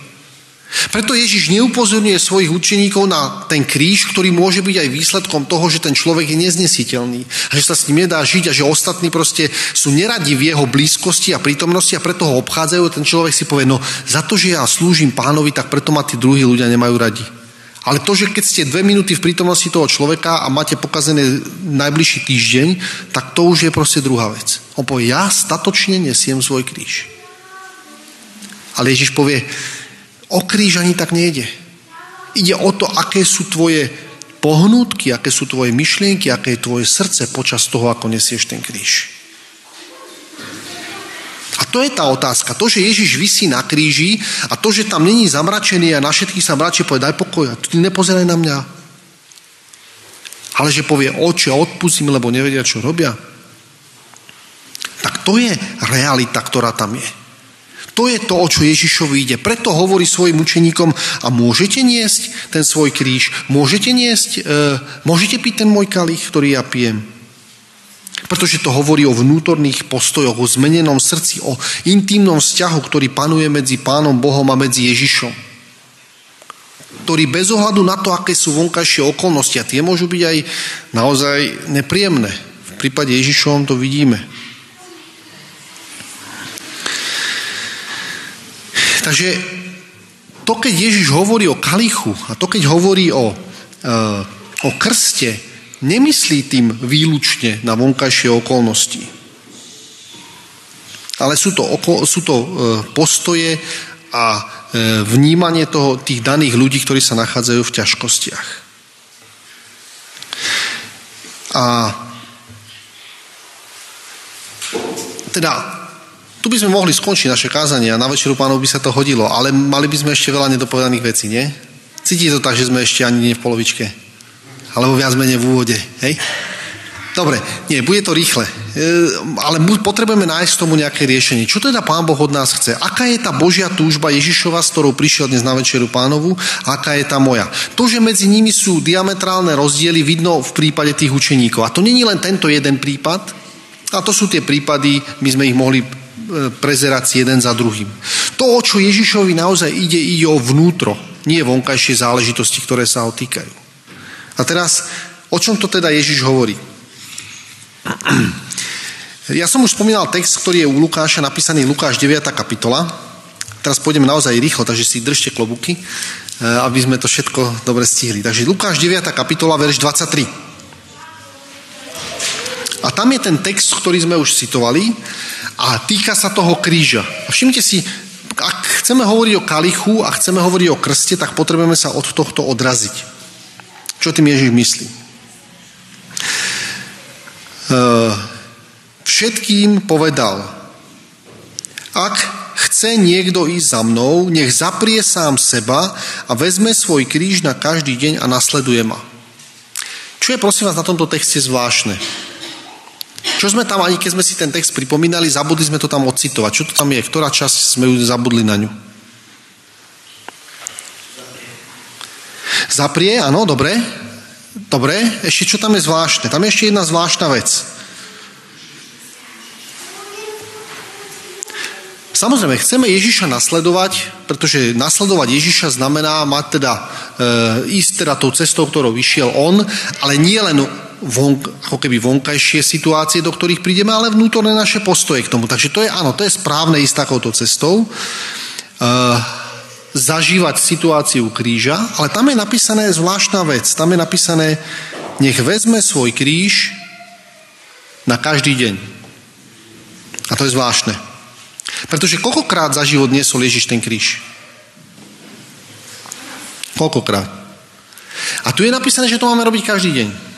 Preto Ježiš neupozorňuje svojich učeníkov na ten kríž, ktorý môže byť aj výsledkom toho, že ten človek je neznesiteľný a že sa s ním nedá žiť a že ostatní proste sú neradi v jeho blízkosti a prítomnosti a preto ho obchádzajú. Ten človek si povie, no za to, že ja slúžim pánovi, tak preto ma tí druhí ľudia nemajú radi. Ale to, že keď ste dve minúty v prítomnosti toho človeka a máte pokazený najbližší týždeň, tak to už je proste druhá vec. On povie, ja statočne nesiem svoj kríž. Ale Ježiš povie, O kríž ani tak nejde. Ide o to, aké sú tvoje pohnútky, aké sú tvoje myšlienky, aké je tvoje srdce počas toho, ako nesieš ten kríž. A to je tá otázka. To, že Ježiš vysí na kríži a to, že tam není zamračený a na všetkých sa mračí, povie, daj pokoj, a ty nepozeraj na mňa. Ale že povie, oče, odpustím, lebo nevedia, čo robia. Tak to je realita, ktorá tam je. To je to, o čo Ježišovi ide. Preto hovorí svojim učeníkom, a môžete niesť ten svoj kríž, môžete niesť, e, môžete piť ten môj kalich, ktorý ja pijem. Pretože to hovorí o vnútorných postojoch, o zmenenom srdci, o intimnom vzťahu, ktorý panuje medzi Pánom Bohom a medzi Ježišom. Ktorý bez ohľadu na to, aké sú vonkajšie okolnosti, a tie môžu byť aj naozaj nepríjemné. V prípade Ježišovom to vidíme. Takže to, keď Ježiš hovorí o kalichu a to, keď hovorí o, e, o krste, nemyslí tým výlučne na vonkajšie okolnosti. Ale sú to, sú to e, postoje a e, vnímanie toho, tých daných ľudí, ktorí sa nachádzajú v ťažkostiach. A teda tu by sme mohli skončiť naše kázanie a na večeru pánov by sa to hodilo, ale mali by sme ešte veľa nedopovedaných vecí, nie? Cítite to tak, že sme ešte ani nie v polovičke? Alebo viac menej v úvode, hej? Dobre, nie, bude to rýchle, e, ale potrebujeme nájsť tomu nejaké riešenie. Čo teda Pán Boh od nás chce? Aká je tá Božia túžba Ježišova, s ktorou prišiel dnes na večeru pánovu? A aká je tá moja? To, že medzi nimi sú diametrálne rozdiely, vidno v prípade tých učeníkov. A to není len tento jeden prípad, a to sú tie prípady, my sme ich mohli prezerať si jeden za druhým. To, o čo Ježišovi naozaj ide, ide o vnútro, nie vonkajšie záležitosti, ktoré sa ho týkajú. A teraz, o čom to teda Ježiš hovorí? Ja som už spomínal text, ktorý je u Lukáša napísaný Lukáš 9. kapitola. Teraz pôjdeme naozaj rýchlo, takže si držte klobuky, eh, aby sme to všetko dobre stihli. Takže Lukáš 9. kapitola, verš 23. A tam je ten text, ktorý sme už citovali a týka sa toho kríža. A všimte si, ak chceme hovoriť o kalichu a chceme hovoriť o krste, tak potrebujeme sa od tohto odraziť. Čo tým Ježiš myslí? Uh, všetkým povedal, ak chce niekto ísť za mnou, nech zaprie sám seba a vezme svoj kríž na každý deň a nasleduje ma. Čo je prosím vás na tomto texte zvláštne? Čo sme tam, ani keď sme si ten text pripomínali, zabudli sme to tam ocitovať. Čo to tam je? Ktorá časť sme ju zabudli na ňu? Zaprie, áno, dobre. Dobre, ešte čo tam je zvláštne? Tam je ešte jedna zvláštna vec. Samozrejme, chceme Ježiša nasledovať, pretože nasledovať Ježiša znamená mať teda, e, ísť teda tou cestou, ktorou vyšiel on, ale nie len von, ako keby vonkajšie situácie, do ktorých prídeme, ale vnútorné naše postoje k tomu. Takže to je, áno, to je správne ísť takouto cestou. Uh, zažívať situáciu kríža, ale tam je napísané zvláštna vec. Tam je napísané, nech vezme svoj kríž na každý deň. A to je zvláštne. Pretože koľkokrát za život niesol Ježiš ten kríž? Koľkokrát? A tu je napísané, že to máme robiť každý deň.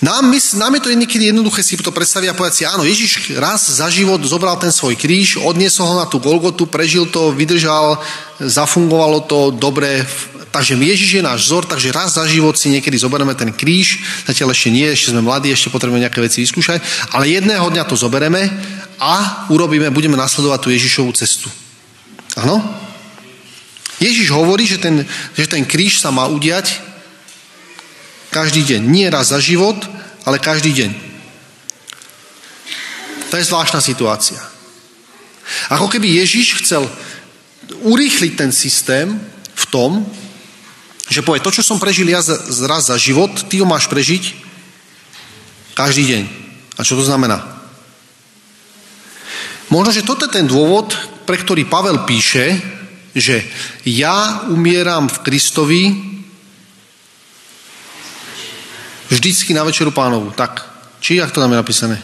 Nám, my, nám je to niekedy jednoduché si to predstaviť a povedať si, áno, Ježiš raz za život zobral ten svoj kríž, odniesol ho na tú Golgotu, prežil to, vydržal, zafungovalo to dobre, takže Ježiš je náš vzor, takže raz za život si niekedy zoberieme ten kríž, zatiaľ ešte nie, ešte sme mladí, ešte potrebujeme nejaké veci vyskúšať, ale jedného dňa to zoberieme a urobíme, budeme nasledovať tú Ježišovú cestu. Áno? Ježiš hovorí, že ten, že ten kríž sa má udiať každý deň. Nie raz za život, ale každý deň. To je zvláštna situácia. Ako keby Ježiš chcel urýchliť ten systém v tom, že povie, to, čo som prežil ja raz za život, ty ho máš prežiť každý deň. A čo to znamená? Možno, že toto je ten dôvod, pre ktorý Pavel píše, že ja umieram v Kristovi vždycky na večeru pánovu. Tak, či jak to tam je napísané?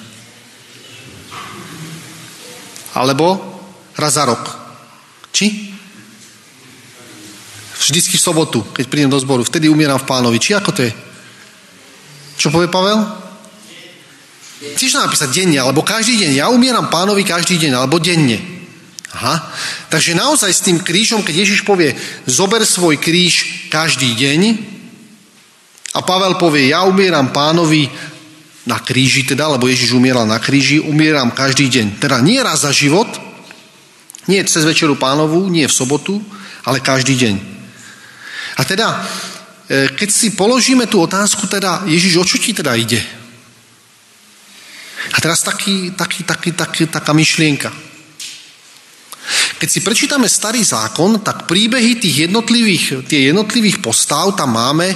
Alebo raz za rok. Či? Vždycky v sobotu, keď prídem do zboru. Vtedy umieram v pánovi. Či ako to je? Čo povie Pavel? Tiež napísať denne, alebo každý deň. Ja umieram pánovi každý deň, alebo denne. Aha. Takže naozaj s tým krížom, keď Ježiš povie, zober svoj kríž každý deň, a Pavel povie, ja umieram pánovi na kríži, teda, lebo Ježiš umieral na kríži, umieram každý deň. Teda nie raz za život, nie cez večeru pánovu, nie v sobotu, ale každý deň. A teda, e, keď si položíme tú otázku, teda, Ježiš, o čo ti teda ide? A teraz taký, taký, taký, taký, taká myšlienka. Keď si prečítame starý zákon, tak príbehy tých jednotlivých, tie jednotlivých postav tam máme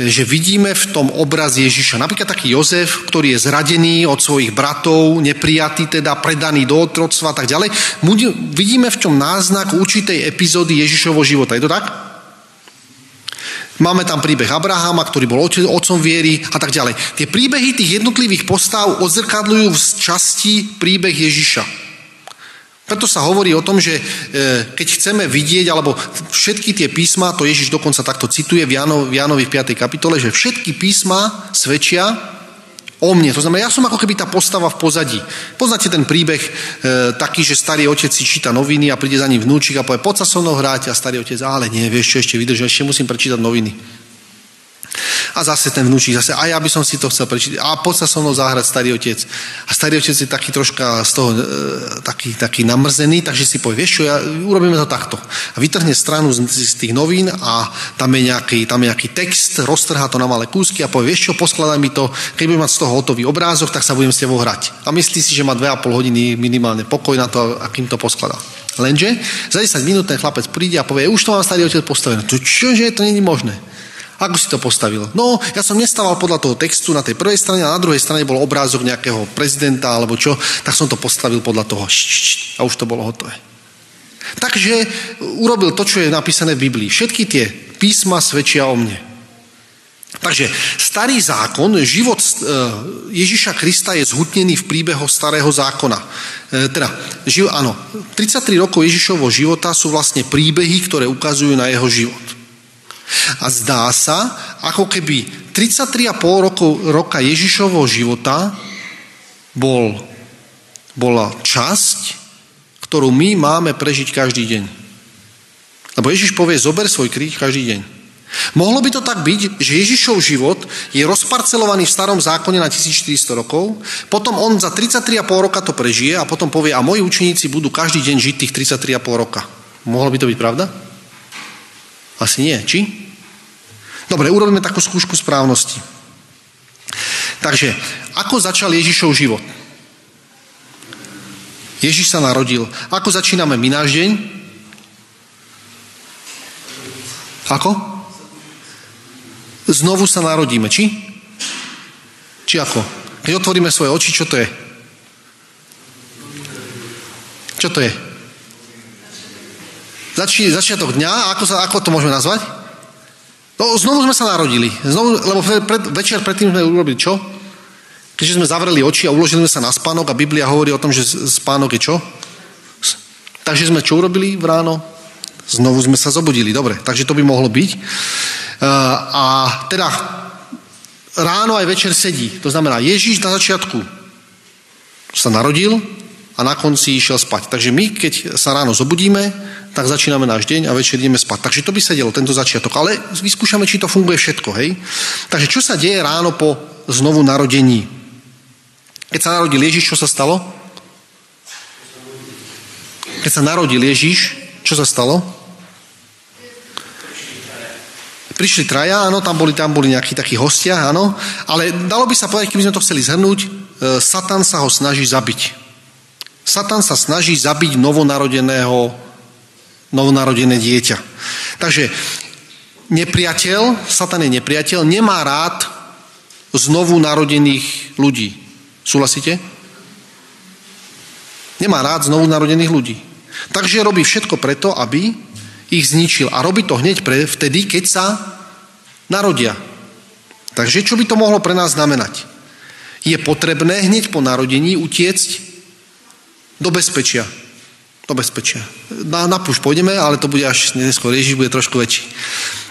že vidíme v tom obraz Ježiša. Napríklad taký Jozef, ktorý je zradený od svojich bratov, neprijatý teda, predaný do otroctva a tak ďalej. Vidíme v tom náznak určitej epizódy Ježišovho života. Je to tak? Máme tam príbeh Abrahama, ktorý bol otcom viery a tak ďalej. Tie príbehy tých jednotlivých postav odzrkadľujú v časti príbeh Ježiša. Preto sa hovorí o tom, že e, keď chceme vidieť, alebo všetky tie písma, to Ježiš dokonca takto cituje v, Janovi, v Janovi v 5. kapitole, že všetky písma svedčia o mne. To znamená, ja som ako keby tá postava v pozadí. Poznáte ten príbeh e, taký, že starý otec si číta noviny a príde za ním vnúčik a povie, poď sa so mnou hráť a starý otec, ale nie, vieš čo, ešte vydržať, ešte musím prečítať noviny. A zase ten vnúčik, zase, a ja by som si to chcel prečítať. A poď sa so mnou zahrať starý otec. A starý otec je taký troška z toho, e, taký, taký namrzený, takže si povie, vieš čo, ja, urobíme to takto. A vytrhne stranu z, z tých novín a tam je, nejaký, tam je nejaký text, roztrhá to na malé kúsky a povie, vieš čo, poskladaj mi to, keď budem mať z toho hotový obrázok, tak sa budem s tebou hrať. A myslí si, že má 2,5 hodiny minimálne pokoj na to, akým to poskladá. Lenže za 10 minút ten chlapec príde a povie, už to mám starý otec postavené. To čože, to není možné. Ako si to postavil? No, ja som nestával podľa toho textu na tej prvej strane a na druhej strane bol obrázok nejakého prezidenta alebo čo, tak som to postavil podľa toho. A už to bolo hotové. Takže urobil to, čo je napísané v Biblii. Všetky tie písma svedčia o mne. Takže starý zákon, život e, Ježiša Krista je zhutnený v príbehu starého zákona. E, teda, živ, áno, 33 rokov Ježišovho života sú vlastne príbehy, ktoré ukazujú na jeho život. A zdá sa, ako keby 33,5 rokov, roka Ježišovho života bol, bola časť, ktorú my máme prežiť každý deň. Lebo Ježiš povie, zober svoj kríž každý deň. Mohlo by to tak byť, že Ježišov život je rozparcelovaný v starom zákone na 1400 rokov, potom on za 33,5 roka to prežije a potom povie, a moji učeníci budú každý deň žiť tých 33,5 roka. Mohlo by to byť pravda? Asi nie, či? Dobre, urobíme takú skúšku správnosti. Takže, ako začal Ježišov život? Ježiš sa narodil. Ako začíname my náš deň? Ako? Znovu sa narodíme, či? Či ako? Keď otvoríme svoje oči, čo to je? Čo to je? Zači, začiatok dňa, ako, sa, ako to môžeme nazvať? No, znovu sme sa narodili. Znovu, lebo pred, večer predtým sme urobili čo? Keďže sme zavreli oči a uložili sme sa na spánok a Biblia hovorí o tom, že spánok je čo? Takže sme čo urobili v ráno? Znovu sme sa zobudili. Dobre, takže to by mohlo byť. A teda ráno aj večer sedí. To znamená, Ježíš na začiatku sa narodil a na konci išiel spať. Takže my, keď sa ráno zobudíme, tak začíname náš deň a večer ideme spať. Takže to by sedelo, tento začiatok. Ale vyskúšame, či to funguje všetko, hej? Takže čo sa deje ráno po znovu narodení? Keď sa narodil Ježiš, čo sa stalo? Keď sa narodil Ježiš, čo sa stalo? Prišli traja, áno, tam boli, tam boli nejakí takí hostia, áno, ale dalo by sa povedať, keby sme to chceli zhrnúť, e, Satan sa ho snaží zabiť. Satan sa snaží zabiť novonarodeného, novonarodené dieťa. Takže nepriateľ, Satan je nepriateľ, nemá rád znovu narodených ľudí. Súhlasíte? Nemá rád znovu narodených ľudí. Takže robí všetko preto, aby ich zničil. A robí to hneď pre, vtedy, keď sa narodia. Takže čo by to mohlo pre nás znamenať? Je potrebné hneď po narodení utiecť do bezpečia. Do bezpečia. Na, na puš pôjdeme, ale to bude až neskôr. Ježiš bude trošku väčší.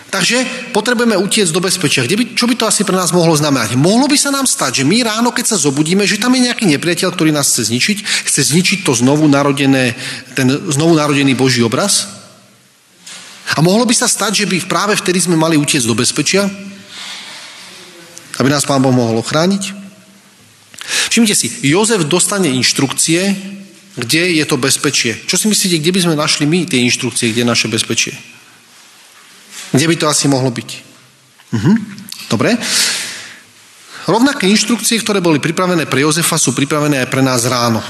Takže potrebujeme utiecť do bezpečia. Kde by, čo by to asi pre nás mohlo znamenať? Mohlo by sa nám stať, že my ráno, keď sa zobudíme, že tam je nejaký nepriateľ, ktorý nás chce zničiť, chce zničiť to znovu narodené, ten znovu narodený Boží obraz? A mohlo by sa stať, že by práve vtedy sme mali utiecť do bezpečia? Aby nás Pán Boh mohol ochrániť? Všimnite si, Jozef dostane inštrukcie, kde je to bezpečie. Čo si myslíte, kde by sme našli my tie inštrukcie, kde je naše bezpečie? Kde by to asi mohlo byť? Mhm. Dobre. Rovnaké inštrukcie, ktoré boli pripravené pre Jozefa, sú pripravené aj pre nás ráno.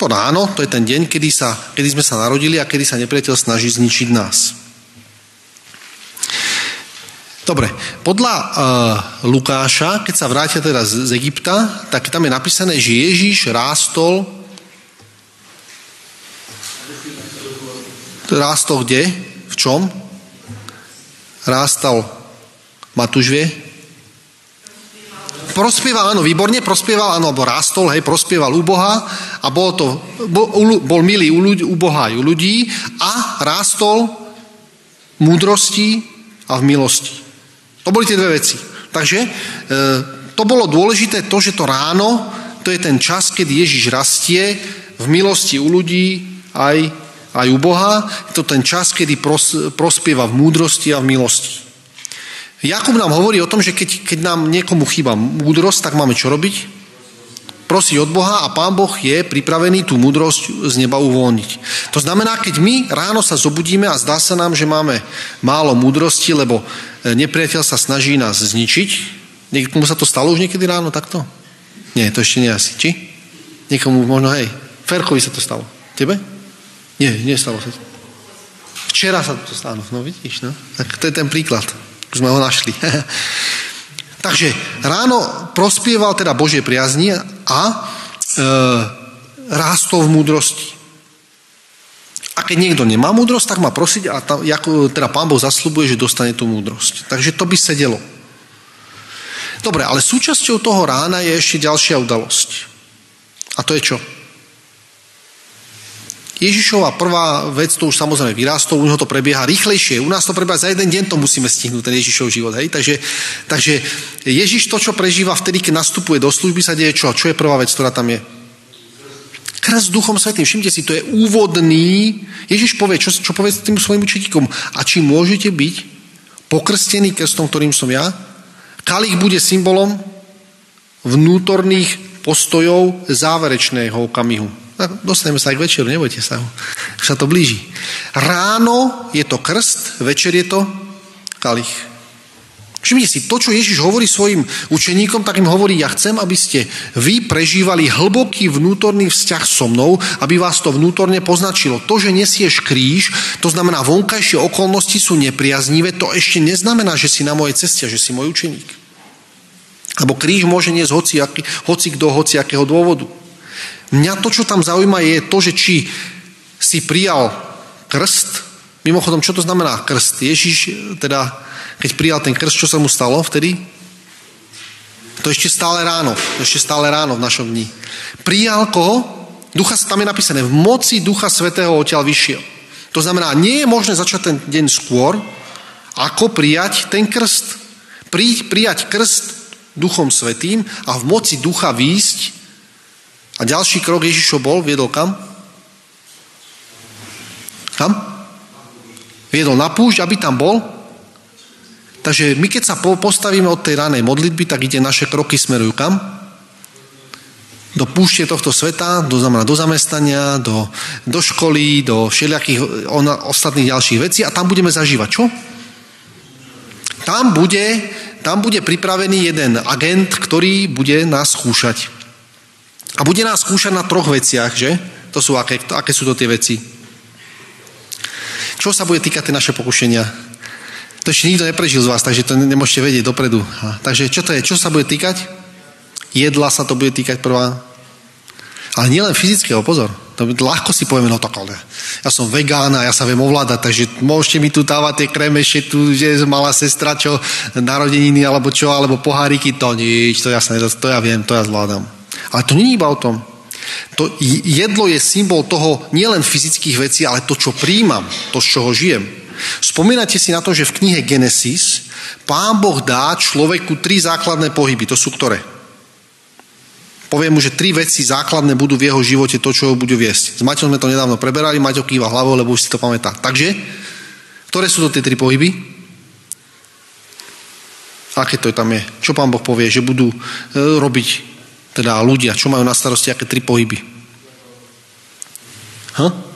Po ráno, to je ten deň, kedy, sa, kedy sme sa narodili a kedy sa nepriateľ snaží zničiť nás. Dobre, podľa uh, Lukáša, keď sa vrátia teda z, Egypta, tak tam je napísané, že Ježíš rástol rástol kde? V čom? rástal Matúš vie? Prospieval, áno, výborne, prospieval, áno, alebo rástol, hej, prospieval u Boha a bol to, bol, bol milý u, ľudí, u Boha aj u ľudí a rástol múdrosti a v milosti. To boli tie dve veci. Takže e, to bolo dôležité to, že to ráno, to je ten čas, kedy Ježiš rastie v milosti u ľudí aj aj u Boha. Je to ten čas, kedy pros, prospieva v múdrosti a v milosti. Jakub nám hovorí o tom, že keď, keď nám niekomu chýba múdrosť, tak máme čo robiť? Prosiť od Boha a Pán Boh je pripravený tú múdrosť z neba uvoľniť. To znamená, keď my ráno sa zobudíme a zdá sa nám, že máme málo múdrosti, lebo nepriateľ sa snaží nás zničiť, niekomu sa to stalo už niekedy ráno takto? Nie, to ešte nie asi. Či? Niekomu možno, hej, Ferkovi sa to stalo. Tebe? Nie, nestalo sa to. Včera sa to stalo, no vidíš, no. Tak to je ten príklad. Už sme ho našli. Takže ráno prospieval teda Božie priazni a e, rástol v múdrosti. A keď niekto nemá múdrosť, tak má prosiť a tam, ako, teda pán Boh zaslubuje, že dostane tú múdrosť. Takže to by sedelo. Dobre, ale súčasťou toho rána je ešte ďalšia udalosť. A to je čo? Ježišova prvá vec, to už samozrejme vyrástol, u neho to prebieha rýchlejšie. U nás to prebieha za jeden deň, to musíme stihnúť, ten Ježišov život. Hej? Takže, takže Ježiš to, čo prežíva vtedy, keď nastupuje do služby, sa deje čo? Čo je prvá vec, ktorá tam je? Krst duchom svetým. Všimte si, to je úvodný. Ježiš povie, čo, čo povie tým svojim učeníkom. A či môžete byť pokrstený krstom, ktorým som ja? Kalich bude symbolom vnútorných postojov záverečného okamihu dostaneme sa aj k večeru, nebojte sa. Už sa to blíži. Ráno je to krst, večer je to kalich. Všimnite si, to, čo Ježiš hovorí svojim učeníkom, tak im hovorí, ja chcem, aby ste vy prežívali hlboký vnútorný vzťah so mnou, aby vás to vnútorne poznačilo. To, že nesieš kríž, to znamená, vonkajšie okolnosti sú nepriaznivé, to ešte neznamená, že si na mojej ceste, že si môj učeník. Lebo kríž môže niesť hoci, hoci kto, hoci akého dôvodu. Mňa to, čo tam zaujíma, je to, že či si prijal krst. Mimochodom, čo to znamená krst? Ježiš, teda, keď prijal ten krst, čo sa mu stalo vtedy? To ešte stále ráno. Ešte stále ráno v našom dni. Prijal koho? Ducha, tam je napísané, v moci Ducha Svetého odtiaľ vyšiel. To znamená, nie je možné začať ten deň skôr, ako prijať ten krst. Pri, prijať krst Duchom Svetým a v moci Ducha výjsť. A ďalší krok Ježišov bol, viedol kam? Kam? Viedol na púšť, aby tam bol. Takže my keď sa postavíme od tej ranej modlitby, tak ide naše kroky smerujú kam? do púšte tohto sveta, do, znamená do zamestnania, do, do školy, do všelijakých on, ostatných ďalších vecí a tam budeme zažívať čo? Tam bude, tam bude pripravený jeden agent, ktorý bude nás skúšať. A bude nás skúšať na troch veciach, že? To sú aké, aké sú to tie veci? Čo sa bude týkať tie naše pokušenia? To ešte nikto neprežil z vás, takže to nemôžete vedieť dopredu. Takže čo to je? Čo sa bude týkať? jedla sa to bude týkať prvá. Ale nielen fyzického, pozor. To ľahko si povieme, no tak ale ja som vegán a ja sa viem ovládať, takže môžete mi tu dávať tie kremeše, tu, že malá sestra, čo narodeniny, alebo čo, alebo poháriky, to nič, to ja, sa, to ja viem, to ja zvládam. Ale to nie je iba o tom. To jedlo je symbol toho nielen fyzických vecí, ale to, čo príjmam, to, z čoho žijem. Spomínate si na to, že v knihe Genesis pán Boh dá človeku tri základné pohyby. To sú ktoré? poviem mu, že tri veci základné budú v jeho živote to, čo ho budú viesť. S Maťom sme to nedávno preberali, Maťo kýva hlavou, lebo už si to pamätá. Takže, ktoré sú to tie tri pohyby? Aké to tam je? Čo pán Boh povie, že budú e, robiť teda ľudia, čo majú na starosti, aké tri pohyby? Huh?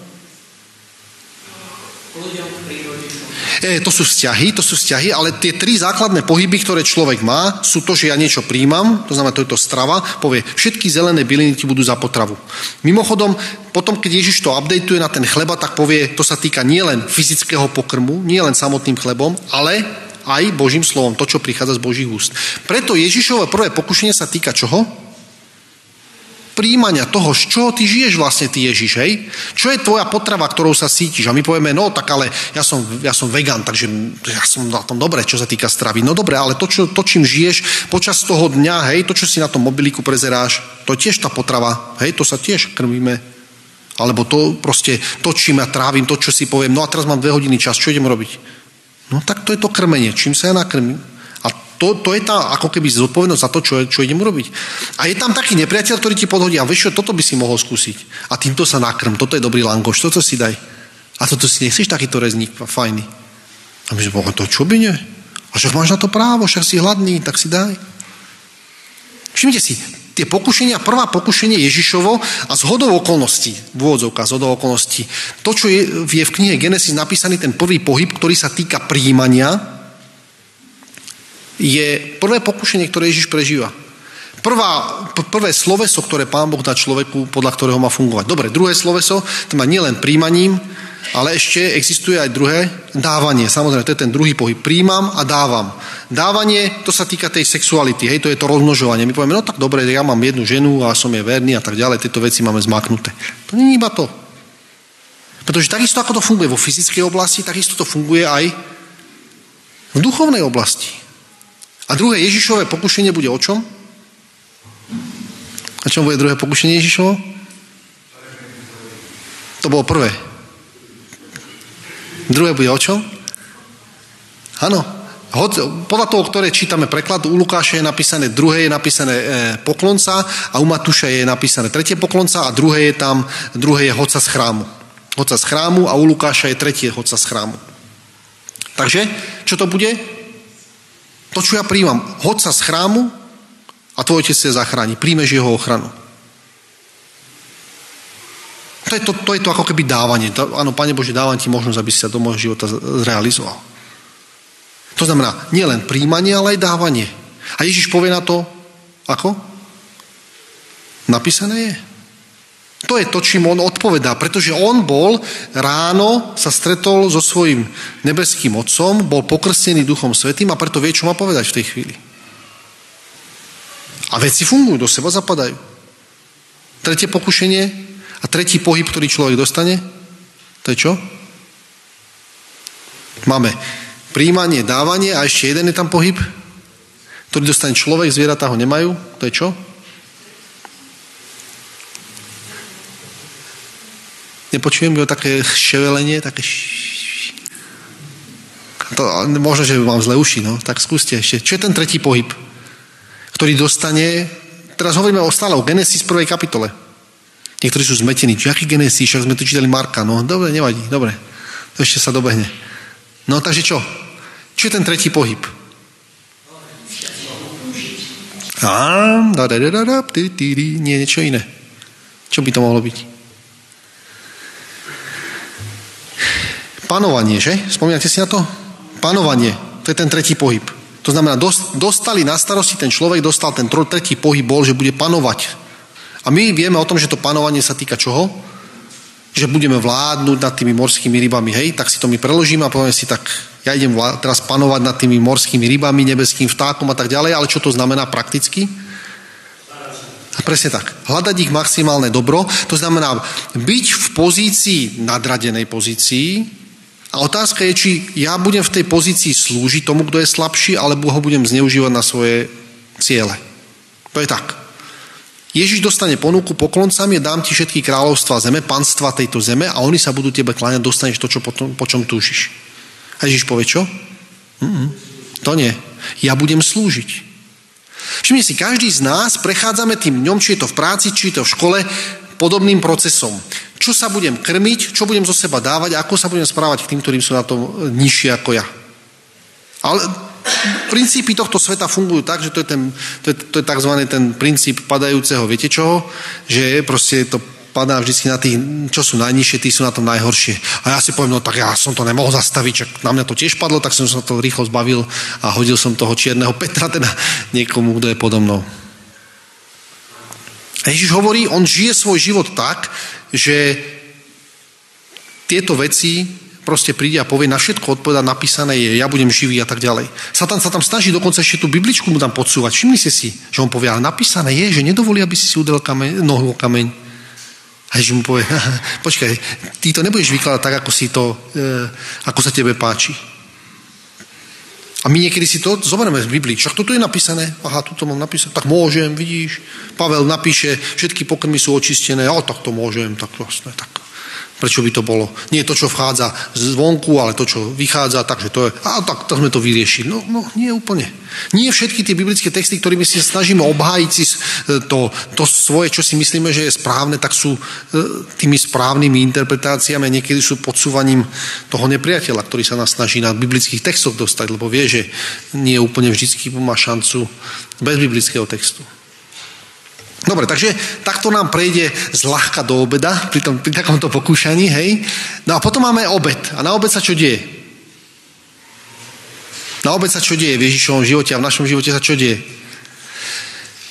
E, to sú vzťahy, to sú vzťahy, ale tie tri základné pohyby, ktoré človek má, sú to, že ja niečo príjmam, to znamená, to je to strava, povie, všetky zelené byliny ti budú za potravu. Mimochodom, potom, keď Ježiš to updateuje na ten chleba, tak povie, to sa týka nielen fyzického pokrmu, nielen samotným chlebom, ale aj Božím slovom, to, čo prichádza z Božích úst. Preto Ježišové prvé pokušenie sa týka čoho? Príjmania toho, z čoho ty žiješ vlastne, ty Ježiš, hej? Čo je tvoja potrava, ktorou sa sítiš? A my povieme, no tak ale ja som, ja som vegan, takže ja som na tom dobre, čo sa týka stravy. No dobre, ale to, čo, to, čím žiješ počas toho dňa, hej, to, čo si na tom mobiliku prezeráš, to je tiež tá potrava, hej, to sa tiež krmíme. Alebo to proste točím a trávim, to, čo si poviem, no a teraz mám dve hodiny čas, čo idem robiť? No tak to je to krmenie, čím sa ja nakrmím to, to je tá ako keby zodpovednosť za to, čo, čo idem urobiť. A je tam taký nepriateľ, ktorý ti podhodí, a vieš čo, toto by si mohol skúsiť. A týmto sa nakrm, toto je dobrý langoš, toto si daj. A toto si nechceš takýto rezník fajný. A my sme to čo by nie? A však máš na to právo, však si hladný, tak si daj. Všimnite si, tie pokušenia, prvá pokušenie Ježišovo a z hodou okolností, v hodou okolností, to, čo je, je v knihe Genesis napísaný, ten prvý pohyb, ktorý sa týka príjmania, je prvé pokušenie, ktoré Ježiš prežíva. Prvá, prvé sloveso, ktoré Pán Boh dá človeku, podľa ktorého má fungovať. Dobre, druhé sloveso, to má nielen príjmaním, ale ešte existuje aj druhé, dávanie. Samozrejme, to je ten druhý pohyb. Príjmam a dávam. Dávanie, to sa týka tej sexuality, hej, to je to rozmnožovanie. My povieme, no tak dobre, ja mám jednu ženu a som jej verný a tak ďalej, tieto veci máme zmaknuté. To nie je iba to. Pretože takisto ako to funguje vo fyzickej oblasti, takisto to funguje aj v duchovnej oblasti. A druhé Ježišové pokušenie bude o čom? A čom bude druhé pokušenie Ježišovo? To bolo prvé. Druhé bude o čom? Áno. Podľa toho, ktoré čítame preklad, u Lukáša je napísané, druhé je napísané e, poklonca a u Matúša je napísané tretie poklonca a druhé je tam, druhé je hoca z chrámu. Hoca z chrámu a u Lukáša je tretie hoca z chrámu. Takže, čo to bude? To, čo ja príjmam, hod sa z chrámu a tvoj otec sa zachráni. Príjmeš jeho ochranu. To je to, to je to ako keby dávanie. To, áno, Pane Bože, dávam ti možnosť, aby si sa do môjho života zrealizoval. To znamená nielen príjmanie, ale aj dávanie. A Ježiš povie na to, ako? Napísané je. To je to, čím on odpovedá, pretože on bol ráno, sa stretol so svojím nebeským otcom, bol pokrstený Duchom Svetým a preto vie, čo má povedať v tej chvíli. A veci fungujú, do seba zapadajú. Tretie pokušenie a tretí pohyb, ktorý človek dostane, to je čo? Máme príjmanie, dávanie a ešte jeden je tam pohyb, ktorý dostane človek, zvieratá ho nemajú, to je čo? Nepočujem ho také ševelenie, také to, možno, že mám zle uši, no, tak skúste ešte. Čo je ten tretí pohyb, ktorý dostane, teraz hovoríme o stále o Genesis prvej kapitole. Niektorí sú zmetení, čo aký Genesis, však sme tu čítali Marka, no dobre, nevadí, dobre, to ešte sa dobehne. No takže čo? Čo je ten tretí pohyb? Nie, niečo iné. Čo by to mohlo byť? Panovanie, že? Spomínate si na to? Panovanie. To je ten tretí pohyb. To znamená, dostali na starosti, ten človek dostal ten tretí pohyb bol, že bude panovať. A my vieme o tom, že to panovanie sa týka čoho? Že budeme vládnuť nad tými morskými rybami. Hej, tak si to my preložíme a povieme si, tak ja idem teraz panovať nad tými morskými rybami, nebeským vtákom a tak ďalej, ale čo to znamená prakticky? A presne tak. Hľadať ich maximálne dobro, to znamená byť v pozícii, nadradenej pozícii, a otázka je, či ja budem v tej pozícii slúžiť tomu, kto je slabší, alebo ho budem zneužívať na svoje ciele. To je tak. Ježiš dostane ponuku pokloncami, dám ti všetky kráľovstva zeme, panstva tejto zeme a oni sa budú tebe kláňať, dostaneš to, čo po, po čom túžiš. A Ježiš povie, čo? Mm-mm, to nie. Ja budem slúžiť. Všimne si, každý z nás prechádzame tým dňom, či je to v práci, či je to v škole, podobným procesom. Čo sa budem krmiť, čo budem zo seba dávať a ako sa budem správať k tým, ktorým sú na tom nižšie ako ja. Ale princípy tohto sveta fungujú tak, že to je, ten, to je, to je tzv. ten princíp padajúceho, viete čoho? Že proste to padá vždy na tých, čo sú najnižšie, tí sú na tom najhoršie. A ja si poviem, no tak ja som to nemohol zastaviť, čak na mňa to tiež padlo, tak som sa to rýchlo zbavil a hodil som toho čierneho Petra teda niekomu, kto je podo mnou. Ježiš hovorí, on žije svoj život tak, že tieto veci proste príde a povie, na všetko odpoveda napísané je, ja budem živý a tak ďalej. Satan sa tam snaží dokonca ešte tú bibličku mu tam podsúvať. Všimli ste si, že on povie, ale napísané je, že nedovolí, aby si si udel kameň, nohu o kameň. A Ježiš mu povie, počkaj, ty to nebudeš vykladať tak, ako, si to, e, ako sa tebe páči. A my niekedy si to zoberieme z Biblii. Však toto je napísané. Aha, tu to mám napísané. Tak môžem, vidíš. Pavel napíše, všetky pokrmy sú očistené. O, tak to môžem, tak vlastne, tak Prečo by to bolo? Nie to, čo vchádza zvonku, ale to, čo vychádza, takže to je, a tak, tak sme to vyriešili. No, no, nie úplne. Nie všetky tie biblické texty, ktorými si snažíme obhájiť si e, to, to svoje, čo si myslíme, že je správne, tak sú e, tými správnymi interpretáciami a niekedy sú podsúvaním toho nepriateľa, ktorý sa nás snaží na biblických textoch dostať, lebo vie, že nie úplne vždy má šancu bez biblického textu. Dobre, takže takto nám prejde zľahka do obeda, pri, tom, pri takomto pokúšaní, hej. No a potom máme obed. A na obed sa čo deje? Na obed sa čo deje v Ježišovom živote a v našom živote sa čo deje?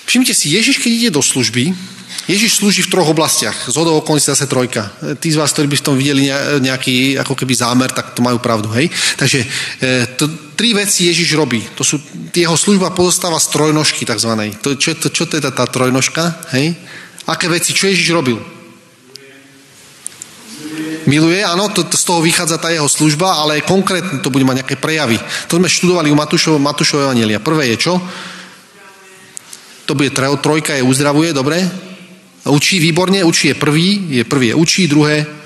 Všimnite si, Ježiš, keď ide do služby, Ježiš slúži v troch oblastiach. Z hodou okolností zase trojka. Tí z vás, ktorí by v tom videli nejaký ako keby zámer, tak to majú pravdu. Hej? Takže e, to, tri veci Ježiš robí. To sú, jeho služba pozostáva z trojnožky takzvanej. To, čo, to, čo to je tá trojnožka? Hej? Aké veci? Čo Ježiš robil? Miluje, áno, to, to, z toho vychádza tá jeho služba, ale konkrétne to bude mať nejaké prejavy. To sme študovali u Matúšov, Matúšov Evangelia. Prvé je čo? To bude trojka, je uzdravuje, dobre? Učí výborne, učí je prvý, je prvý je učí, druhé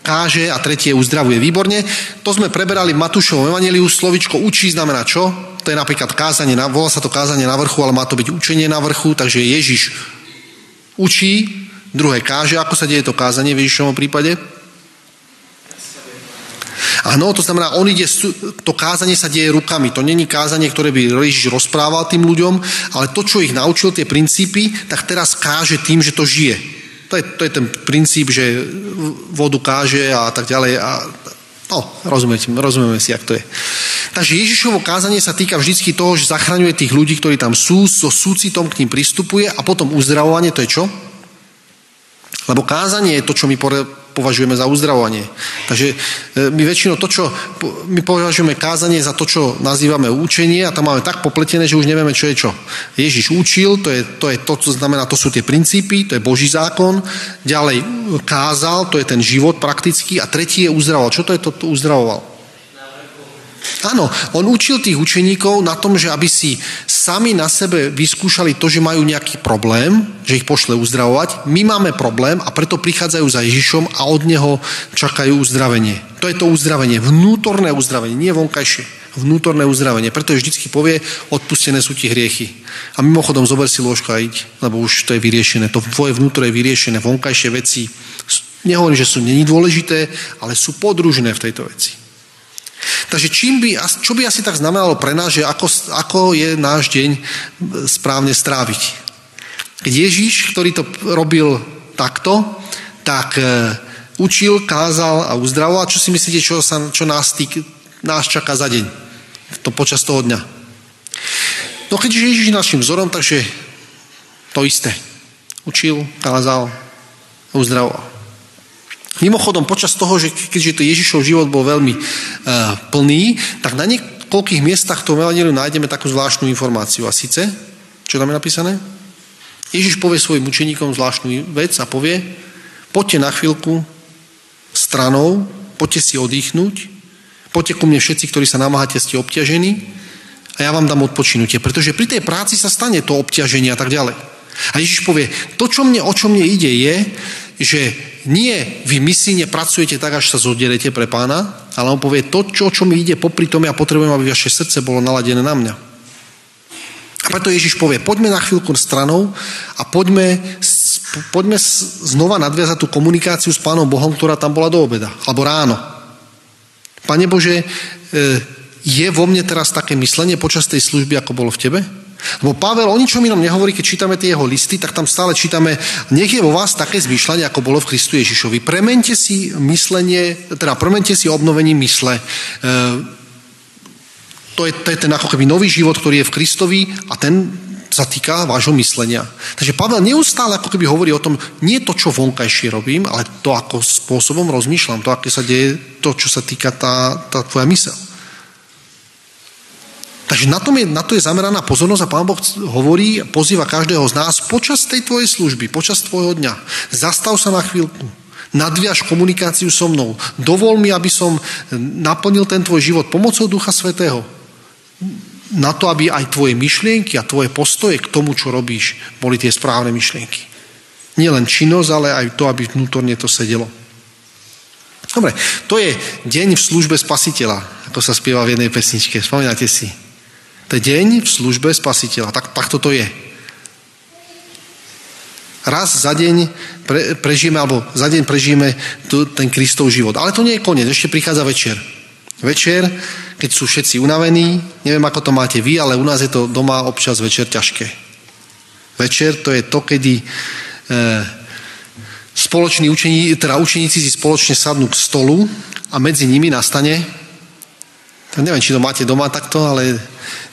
káže a tretie uzdravuje výborne. To sme preberali v Matúšovom evaneliu. Slovičko učí znamená čo? To je napríklad kázanie, volá sa to kázanie na vrchu, ale má to byť učenie na vrchu, takže Ježiš učí, druhé káže. Ako sa deje to kázanie v Ježišovom prípade? Áno, to znamená, on ide, to kázanie sa deje rukami. To není kázanie, ktoré by Ježiš rozprával tým ľuďom, ale to, čo ich naučil, tie princípy, tak teraz káže tým, že to žije. To je, to je ten princíp, že vodu káže a tak ďalej. A, no, rozumiete, rozumieme si, jak to je. Takže Ježišovo kázanie sa týka vždy toho, že zachraňuje tých ľudí, ktorí tam sú, so súcitom k ním pristupuje a potom uzdravovanie, to je čo? Lebo kázanie je to, čo my považujeme za uzdravovanie. Takže e, my väčšinou to, čo my považujeme kázanie za to, čo nazývame učenie a tam máme tak popletené, že už nevieme, čo je čo. Ježiš učil, to je to, je to čo znamená, to sú tie princípy, to je Boží zákon. Ďalej kázal, to je ten život praktický a tretí je uzdravoval. Čo to je to, to uzdravoval? Áno, on učil tých učeníkov na tom, že aby si sami na sebe vyskúšali to, že majú nejaký problém, že ich pošle uzdravovať. My máme problém a preto prichádzajú za Ježišom a od neho čakajú uzdravenie. To je to uzdravenie, vnútorné uzdravenie, nie vonkajšie vnútorné uzdravenie. Preto vždycky povie, odpustené sú ti hriechy. A mimochodom zober si lôžko a id, lebo už to je vyriešené. To tvoje vnútro je vyriešené, vonkajšie veci. Nehovorím, že sú není dôležité, ale sú podružené v tejto veci. Takže čím by, čo by asi tak znamenalo pre nás, že ako, ako je náš deň správne stráviť? Keď Ježíš, ktorý to robil takto, tak e, učil, kázal a uzdravoval. Čo si myslíte, čo, sa, čo nás, týk, nás čaká za deň? To počas toho dňa. No keďže Ježíš je našim vzorom, takže to isté. Učil, kázal, uzdravoval. Mimochodom, počas toho, že keďže to Ježišov život bol veľmi uh, plný, tak na niekoľkých miestach to Evangeliu nájdeme takú zvláštnu informáciu. A síce, čo tam je napísané? Ježiš povie svojim učeníkom zvláštnu vec a povie, poďte na chvíľku stranou, poďte si oddychnúť, poďte ku mne všetci, ktorí sa namáhate, ste obťažení a ja vám dám odpočinutie. Pretože pri tej práci sa stane to obťaženie a tak ďalej. A Ježiš povie, to, čo mne, o čo mne ide, je, že nie vy misíne pracujete tak, až sa zoderete pre pána, ale on povie, to, čo, čo mi ide popri tom, ja potrebujem, aby vaše srdce bolo naladené na mňa. A preto Ježiš povie, poďme na chvíľku stranou a poďme, poďme znova nadviazať tú komunikáciu s Pánom Bohom, ktorá tam bola do obeda, alebo ráno. Pane Bože, e, je vo mne teraz také myslenie počas tej služby, ako bolo v Tebe? Lebo Pavel o ničom inom nehovorí, keď čítame tie jeho listy, tak tam stále čítame, nech je vo vás také zmýšľanie, ako bolo v Kristu Ježišovi. Premente si myslenie, teda premente si obnovení mysle. E, to, je, to je ten ako keby nový život, ktorý je v Kristovi a ten sa týka vášho myslenia. Takže Pavel neustále ako keby hovorí o tom, nie to, čo vonkajšie robím, ale to, ako spôsobom rozmýšľam, to, aké sa deje, to, čo sa týka tá, tá tvoja mysel. Takže na, tom je, na to je zameraná pozornosť a Pán Boh hovorí, pozýva každého z nás počas tej tvojej služby, počas tvojho dňa. Zastav sa na chvíľku, nadviaž komunikáciu so mnou. Dovol mi, aby som naplnil ten tvoj život pomocou Ducha Svetého. Na to, aby aj tvoje myšlienky a tvoje postoje k tomu, čo robíš, boli tie správne myšlienky. Nie len činnosť, ale aj to, aby vnútorne to sedelo. Dobre, to je deň v službe spasiteľa, ako sa spieva v jednej pesničke. Spomínate si? To je deň v službe spasiteľa. Tak, tak toto je. Raz za deň pre, prežijeme, alebo za deň prežijeme tu, ten Kristov život. Ale to nie je koniec, ešte prichádza večer. Večer, keď sú všetci unavení, neviem ako to máte vy, ale u nás je to doma občas večer ťažké. Večer to je to, kedy e, spoloční učení, teda učeníci si spoločne sadnú k stolu a medzi nimi nastane, neviem, či to máte doma takto, ale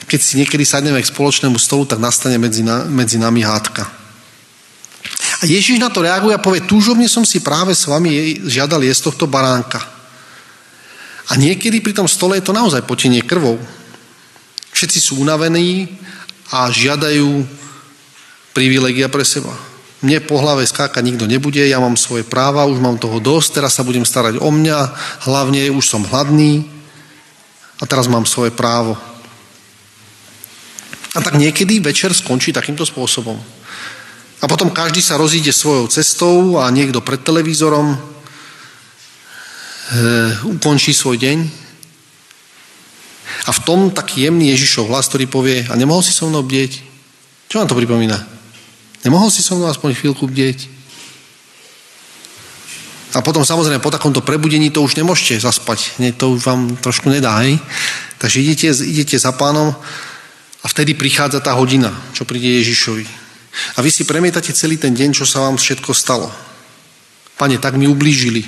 keď si niekedy sadneme k spoločnému stolu, tak nastane medzi, na, medzi nami hádka. A Ježiš na to reaguje a povie, túžobne som si práve s vami žiadal jesť tohto baránka. A niekedy pri tom stole je to naozaj potenie krvou. Všetci sú unavení a žiadajú privilegia pre seba. Mne po hlave skáka nikto nebude, ja mám svoje práva, už mám toho dosť, teraz sa budem starať o mňa, hlavne už som hladný a teraz mám svoje právo. A tak niekedy večer skončí takýmto spôsobom. A potom každý sa rozíde svojou cestou a niekto pred televízorom e, ukončí svoj deň. A v tom taký jemný Ježišov hlas, ktorý povie, a nemohol si so mnou bdieť? Čo vám to pripomína? Nemohol si so mnou aspoň chvíľku bdieť? A potom samozrejme po takomto prebudení to už nemôžete zaspať. Nie, to už vám trošku nedá, hej? Takže idete, idete za pánom a vtedy prichádza tá hodina, čo príde Ježišovi. A vy si premietate celý ten deň, čo sa vám všetko stalo. Pane, tak mi ublížili.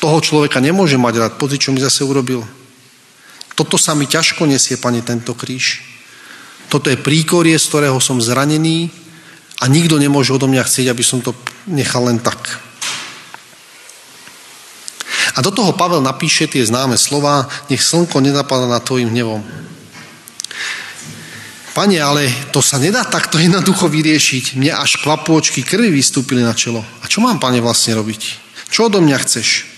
Toho človeka nemôže mať rád. Pozri, čo mi zase urobil. Toto sa mi ťažko nesie, pane, tento kríž. Toto je príkorie, z ktorého som zranený a nikto nemôže odo mňa chcieť, aby som to nechal len tak. A do toho Pavel napíše tie známe slova, nech slnko nenapadá nad tvojim hnevom. Pane, ale to sa nedá takto jednoducho vyriešiť. Mne až kvapôčky krvi vystúpili na čelo. A čo mám, pane, vlastne robiť? Čo odo mňa chceš?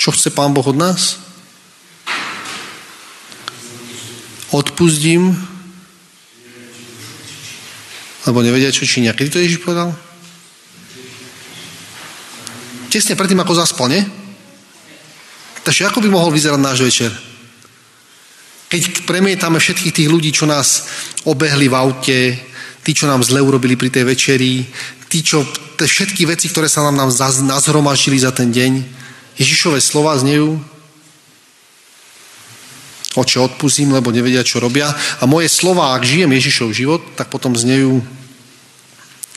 Čo chce pán Boh od nás? odpustím, lebo nevedia, čo činia. Kedy to Ježiš povedal? Tesne predtým, ako zaspal, nie? Takže ako by mohol vyzerať náš večer? Keď premietame všetkých tých ľudí, čo nás obehli v aute, tí, čo nám zle urobili pri tej večeri, tí, čo, tie všetky veci, ktoré sa nám, nám nazhromaždili za ten deň, Ježišové slova znejú, oče odpustím, lebo nevedia, čo robia. A moje slova, ak žijem Ježišov život, tak potom znejú,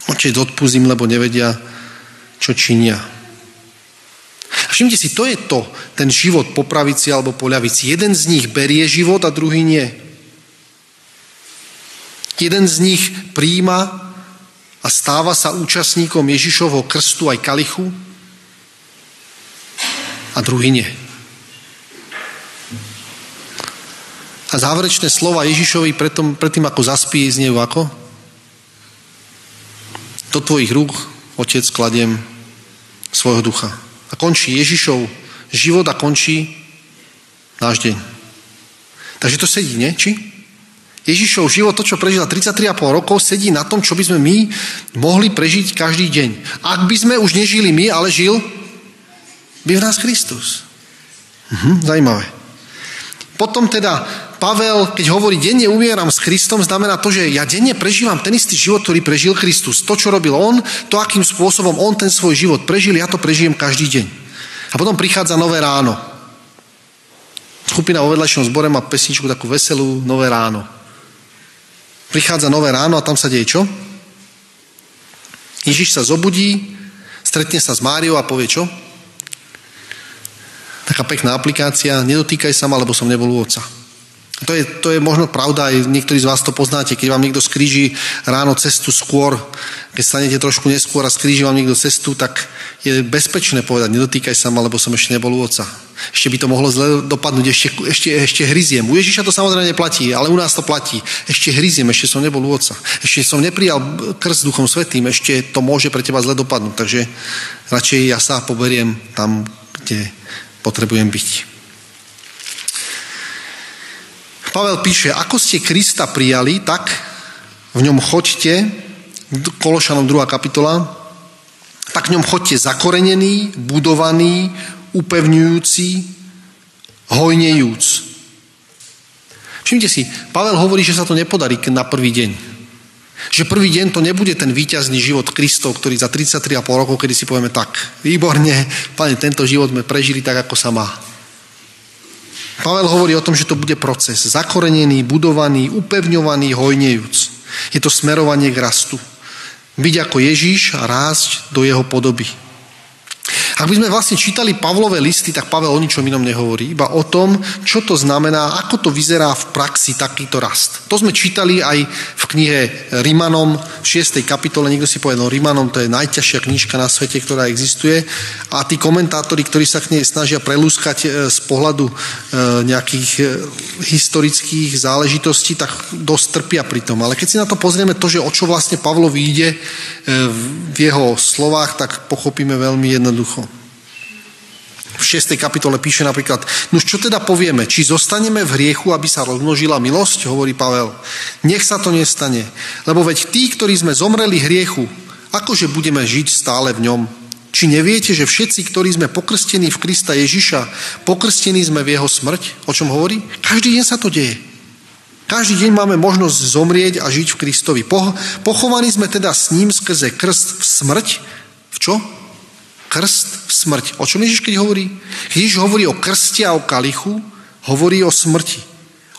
oče odpustím, lebo nevedia, čo činia. Všimte si, to je to, ten život po pravici alebo po ľavici. Jeden z nich berie život a druhý nie. Jeden z nich príjima a stáva sa účastníkom Ježišovho krstu aj kalichu a druhý nie. A záverečné slova Ježišovi predtým, predtým ako zaspí, zniejú ako? Do tvojich rúk, Otec, kladiem svojho ducha. A končí Ježišov život a končí náš deň. Takže to sedí, nie? Či? Ježišov život, to, čo prežila 33,5 rokov, sedí na tom, čo by sme my mohli prežiť každý deň. Ak by sme už nežili my, ale žil by v nás Kristus. Mhm, zajímavé. Potom teda Pavel, keď hovorí, denne umieram s Kristom, znamená to, že ja denne prežívam ten istý život, ktorý prežil Kristus. To, čo robil on, to, akým spôsobom on ten svoj život prežil, ja to prežijem každý deň. A potom prichádza nové ráno. Skupina vo vedľajšom zbore má pesničku takú veselú, nové ráno. Prichádza nové ráno a tam sa deje čo? Ježiš sa zobudí, stretne sa s Máriou a povie čo? Taká pekná aplikácia, nedotýkaj sa ma, lebo som nebol u otca. To je, to je možno pravda, aj niektorí z vás to poznáte, keď vám niekto skríži ráno cestu skôr, keď stanete trošku neskôr a skríži vám niekto cestu, tak je bezpečné povedať, nedotýkaj sa ma, lebo som ešte nebol u oca. Ešte by to mohlo zle dopadnúť, ešte, ešte, ešte hryziem. U Ježiša to samozrejme neplatí, ale u nás to platí. Ešte hryziem, ešte som nebol u oca. Ešte som neprijal krst duchom svetým, ešte to môže pre teba zle dopadnúť. Takže radšej ja sa poberiem tam, kde potrebujem byť. Pavel píše, ako ste Krista prijali, tak v ňom choďte, Kološanom 2. kapitola, tak v ňom choďte zakorenený, budovaný, upevňujúci, hojnejúc. Všimte si, Pavel hovorí, že sa to nepodarí na prvý deň. Že prvý deň to nebude ten víťazný život Kristov, ktorý za 33,5 rokov, kedy si povieme tak, výborne, pane, tento život sme prežili tak, ako sa má. Pavel hovorí o tom, že to bude proces. Zakorenený, budovaný, upevňovaný, hojnejúc. Je to smerovanie k rastu. Byť ako Ježíš a rásť do jeho podoby. Ak by sme vlastne čítali Pavlové listy, tak Pavel o ničom inom nehovorí, iba o tom, čo to znamená, ako to vyzerá v praxi takýto rast. To sme čítali aj v knihe Rimanom v 6. kapitole, niekto si povedal, no Rimanom to je najťažšia knižka na svete, ktorá existuje a tí komentátori, ktorí sa k nej snažia prelúskať e, z pohľadu e, nejakých e, historických záležitostí, tak dosť trpia pri tom. Ale keď si na to pozrieme to, že o čo vlastne Pavlovi ide v jeho slovách, tak pochopíme veľmi jednoducho v 6. kapitole píše napríklad, no čo teda povieme, či zostaneme v hriechu, aby sa rozmnožila milosť, hovorí Pavel. Nech sa to nestane, lebo veď tí, ktorí sme zomreli hriechu, akože budeme žiť stále v ňom. Či neviete, že všetci, ktorí sme pokrstení v Krista Ježiša, pokrstení sme v jeho smrť? O čom hovorí? Každý deň sa to deje. Každý deň máme možnosť zomrieť a žiť v Kristovi. Pochovaní sme teda s ním skrze krst v smrť. V čo? Krst smrť. O čom Ježiš keď hovorí? Ježiš hovorí o krste a o kalichu, hovorí o smrti.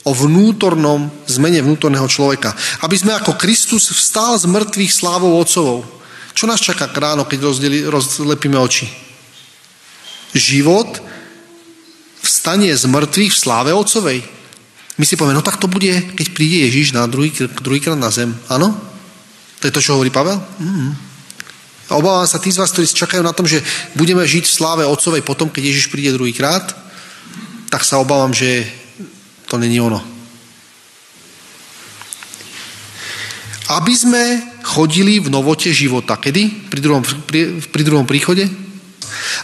O vnútornom zmene vnútorného človeka. Aby sme ako Kristus vstal z mŕtvych slávou Otcovou. Čo nás čaká ráno, keď rozdeli, rozlepíme oči? Život vstanie z mŕtvych v sláve Otcovej. My si povieme, no tak to bude, keď príde Ježiš na druhý, druhýkrát na zem. Áno? To je to, čo hovorí Pavel? Mm-hmm. A obávam sa tí z vás, ktorí čakajú na tom, že budeme žiť v sláve Otcovej potom, keď Ježiš príde druhýkrát, tak sa obávam, že to není ono. Aby sme chodili v novote života. Kedy? Pri druhom, pri, pri druhom príchode?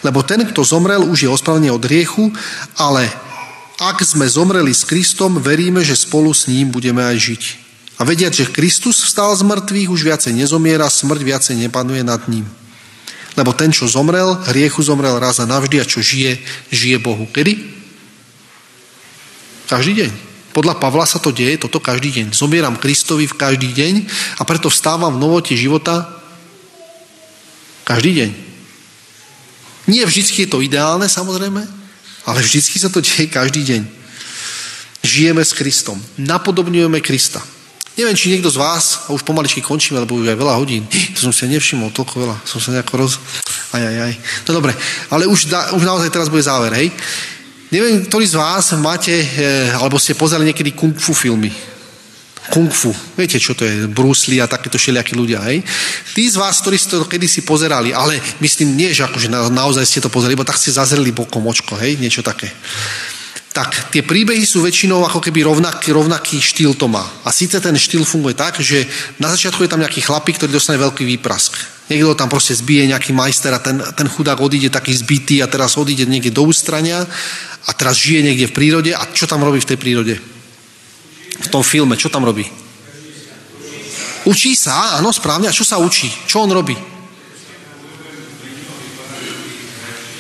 Lebo ten, kto zomrel, už je ospravený od hriechu, ale ak sme zomreli s Kristom, veríme, že spolu s ním budeme aj žiť. A vediať, že Kristus vstal z mŕtvych, už viacej nezomiera, smrť viacej nepanuje nad ním. Lebo ten, čo zomrel, hriechu zomrel raz a navždy a čo žije, žije Bohu. Kedy? Každý deň. Podľa Pavla sa to deje, toto každý deň. Zomieram Kristovi v každý deň a preto vstávam v novote života každý deň. Nie vždy je to ideálne, samozrejme, ale vždy sa to deje každý deň. Žijeme s Kristom. Napodobňujeme Krista. Neviem, či niekto z vás, a už pomaličky končíme, lebo už aj veľa hodín, to som si nevšimol, toľko veľa, som sa nejako roz... Aj, aj, aj. No dobre, ale už, da, už naozaj teraz bude záver, hej? Neviem, ktorí z vás máte, e, alebo ste pozerali niekedy kung fu filmy. Kung fu. Viete, čo to je? Bruce Lee a takéto všelijakí ľudia, hej? Tí z vás, ktorí ste to kedysi pozerali, ale myslím, nie, že akože na, naozaj ste to pozerali, iba tak ste zazreli bokom očko, hej? Niečo také. Tak tie príbehy sú väčšinou ako keby rovnaký, rovnaký štýl to má. A síce ten štýl funguje tak, že na začiatku je tam nejaký chlapík, ktorý dostane veľký výprask. Niekto tam proste zbije nejaký majster a ten, ten chudák odíde taký zbytý a teraz odíde niekde do ústrania a teraz žije niekde v prírode a čo tam robí v tej prírode? v tom filme, čo tam robí? Učí sa, áno, správne. A čo sa učí? Čo on robí?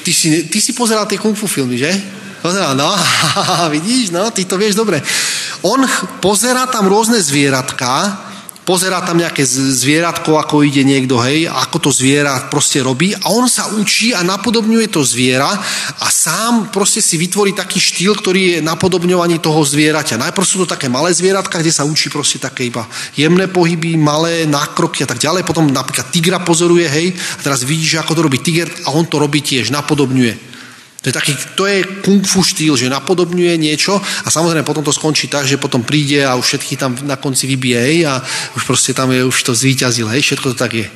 Ty si, ty si pozeral tie kung fu filmy, že? Pozeral, no, vidíš, no, ty to vieš dobre. On pozera tam rôzne zvieratka, pozerá tam nejaké zvieratko, ako ide niekto, hej, ako to zviera proste robí a on sa učí a napodobňuje to zviera a sám proste si vytvorí taký štýl, ktorý je napodobňovaní toho zvieraťa. Najprv sú to také malé zvieratka, kde sa učí proste také iba jemné pohyby, malé nákroky a tak ďalej. Potom napríklad tigra pozoruje, hej, a teraz vidíš, ako to robí tiger a on to robí tiež, napodobňuje. To je, taký, to je kung fu štýl, že napodobňuje niečo a samozrejme potom to skončí tak, že potom príde a už všetky tam na konci vybije a už proste tam je, už to zvíťazil, hej, všetko to tak je.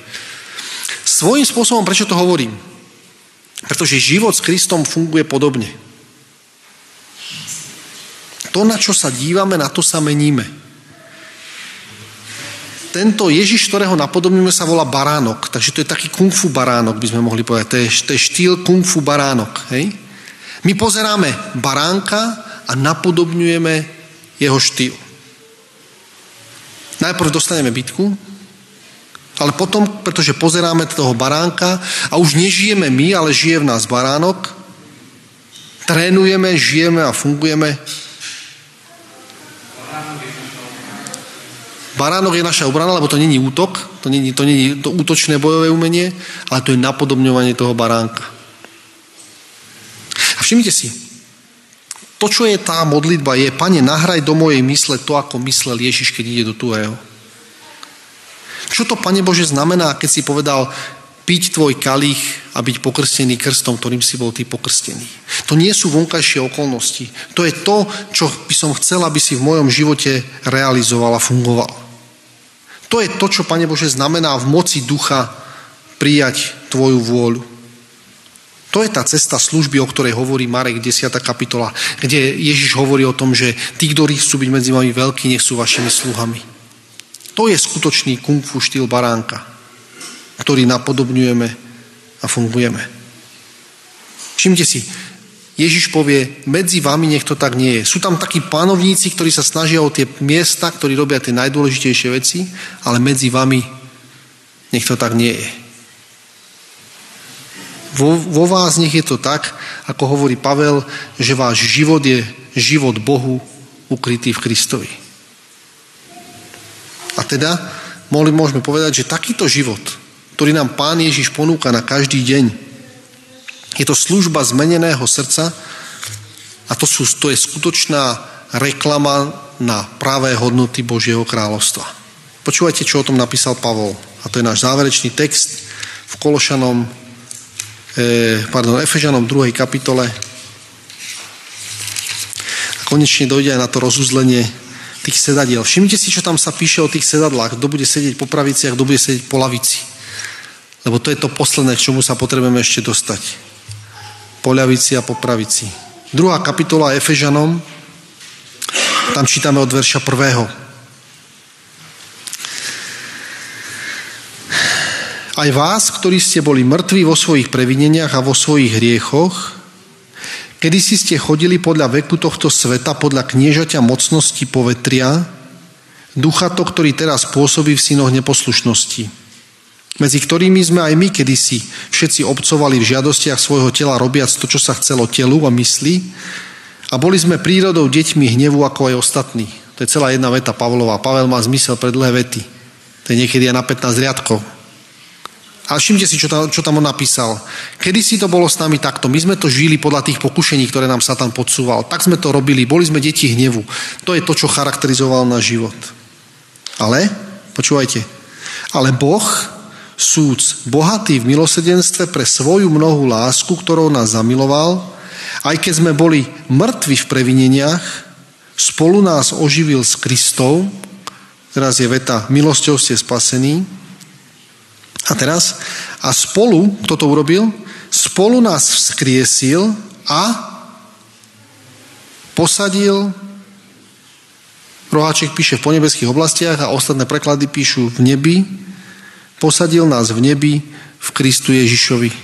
Svojím spôsobom, prečo to hovorím? Pretože život s Kristom funguje podobne. To, na čo sa dívame, na to sa meníme tento Ježiš, ktorého napodobňujeme, sa volá baránok. Takže to je taký kung fu baránok, by sme mohli povedať. To je, to je štýl kung fu baránok. Hej? My pozeráme baránka a napodobňujeme jeho štýl. Najprv dostaneme bitku, ale potom, pretože pozeráme toho baránka a už nežijeme my, ale žije v nás baránok, trénujeme, žijeme a fungujeme Baránok je naša obrana, lebo to není útok, to není, to není to útočné bojové umenie, ale to je napodobňovanie toho baránka. A všimnite si, to, čo je tá modlitba, je, Pane, nahraj do mojej mysle to, ako myslel Ježiš, keď ide do tvojho. Čo to, Pane Bože, znamená, keď si povedal, piť tvoj kalich a byť pokrstený krstom, ktorým si bol ty pokrstený. To nie sú vonkajšie okolnosti. To je to, čo by som chcel, aby si v mojom živote realizoval a fungoval. To je to, čo, Pane Bože, znamená v moci ducha prijať Tvoju vôľu. To je tá cesta služby, o ktorej hovorí Marek 10. kapitola, kde Ježiš hovorí o tom, že tí, ktorí chcú byť medzi vami veľkí, nech sú vašimi sluhami. To je skutočný kung fu štýl baránka, ktorý napodobňujeme a fungujeme. Všimte si, Ježiš povie, medzi vami nech to tak nie je. Sú tam takí pánovníci, ktorí sa snažia o tie miesta, ktorí robia tie najdôležitejšie veci, ale medzi vami nech to tak nie je. Vo, vo vás nech je to tak, ako hovorí Pavel, že váš život je život Bohu ukrytý v Kristovi. A teda môžeme povedať, že takýto život, ktorý nám Pán Ježiš ponúka na každý deň, je to služba zmeneného srdca a to, sú, to je skutočná reklama na pravé hodnoty Božieho kráľovstva. Počúvajte, čo o tom napísal Pavol. A to je náš záverečný text v Kološanom, eh, pardon, Efežanom 2. kapitole. A konečne dojde aj na to rozuzlenie tých sedadiel. Všimnite si, čo tam sa píše o tých sedadlách. Kto bude sedieť po pravici a kto bude sedieť po lavici. Lebo to je to posledné, k čomu sa potrebujeme ešte dostať po ľavici a po pravici. Druhá kapitola Efežanom, tam čítame od verša prvého. Aj vás, ktorí ste boli mŕtvi vo svojich previneniach a vo svojich hriechoch, Kedy si ste chodili podľa veku tohto sveta, podľa kniežaťa mocnosti povetria, ducha to, ktorý teraz pôsobí v synoch neposlušnosti, medzi ktorými sme aj my kedysi všetci obcovali v žiadostiach svojho tela, robiac to, čo sa chcelo telu a mysli, a boli sme prírodou deťmi hnevu ako aj ostatní. To je celá jedna veta Pavlova. Pavel má zmysel pre dlhé vety. To je niekedy aj na 15 riadkov. A všimte si, čo tam, čo tam on napísal. Kedy si to bolo s nami takto? My sme to žili podľa tých pokušení, ktoré nám Satan podsúval. Tak sme to robili. Boli sme deti hnevu. To je to, čo charakterizoval náš život. Ale, počúvajte, ale Boh, súd, bohatý v milosedenstve pre svoju mnohú lásku, ktorou nás zamiloval, aj keď sme boli mŕtvi v previneniach, spolu nás oživil s Kristou, teraz je veta, milosťou ste spasení, a teraz, a spolu, kto to urobil? Spolu nás vzkriesil a posadil, roháček píše v ponebeských oblastiach a ostatné preklady píšu v nebi, posadil nás v nebi v Kristu Ježišovi.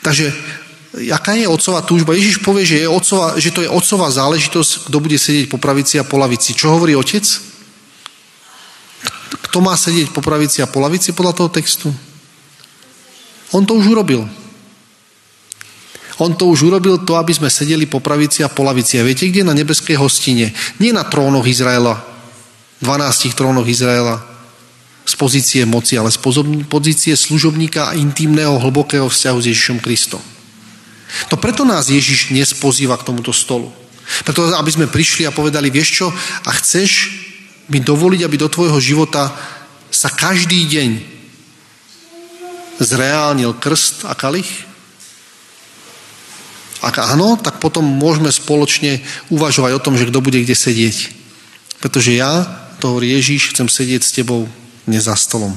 Takže aká je otcová túžba? Ježiš povie, že, je otcová, že to je otcová záležitosť, kto bude sedieť po pravici a po lavici. Čo hovorí otec? Kto má sedieť po pravici a po lavici podľa toho textu? On to už urobil. On to už urobil to, aby sme sedeli po pravici a po lavici. A viete, kde? Na nebeskej hostine. Nie na trónoch Izraela. 12 trónoch Izraela pozície moci, ale z pozície služobníka a intimného, hlbokého vzťahu s Ježišom Kristom. To preto nás Ježiš dnes pozýva k tomuto stolu. Preto, aby sme prišli a povedali, vieš čo, a chceš mi dovoliť, aby do tvojho života sa každý deň zreálnil krst a kalich? Ak áno, tak potom môžeme spoločne uvažovať o tom, že kto bude kde sedieť. Pretože ja, to hovorí Ježíš, chcem sedieť s tebou dnes za stolom.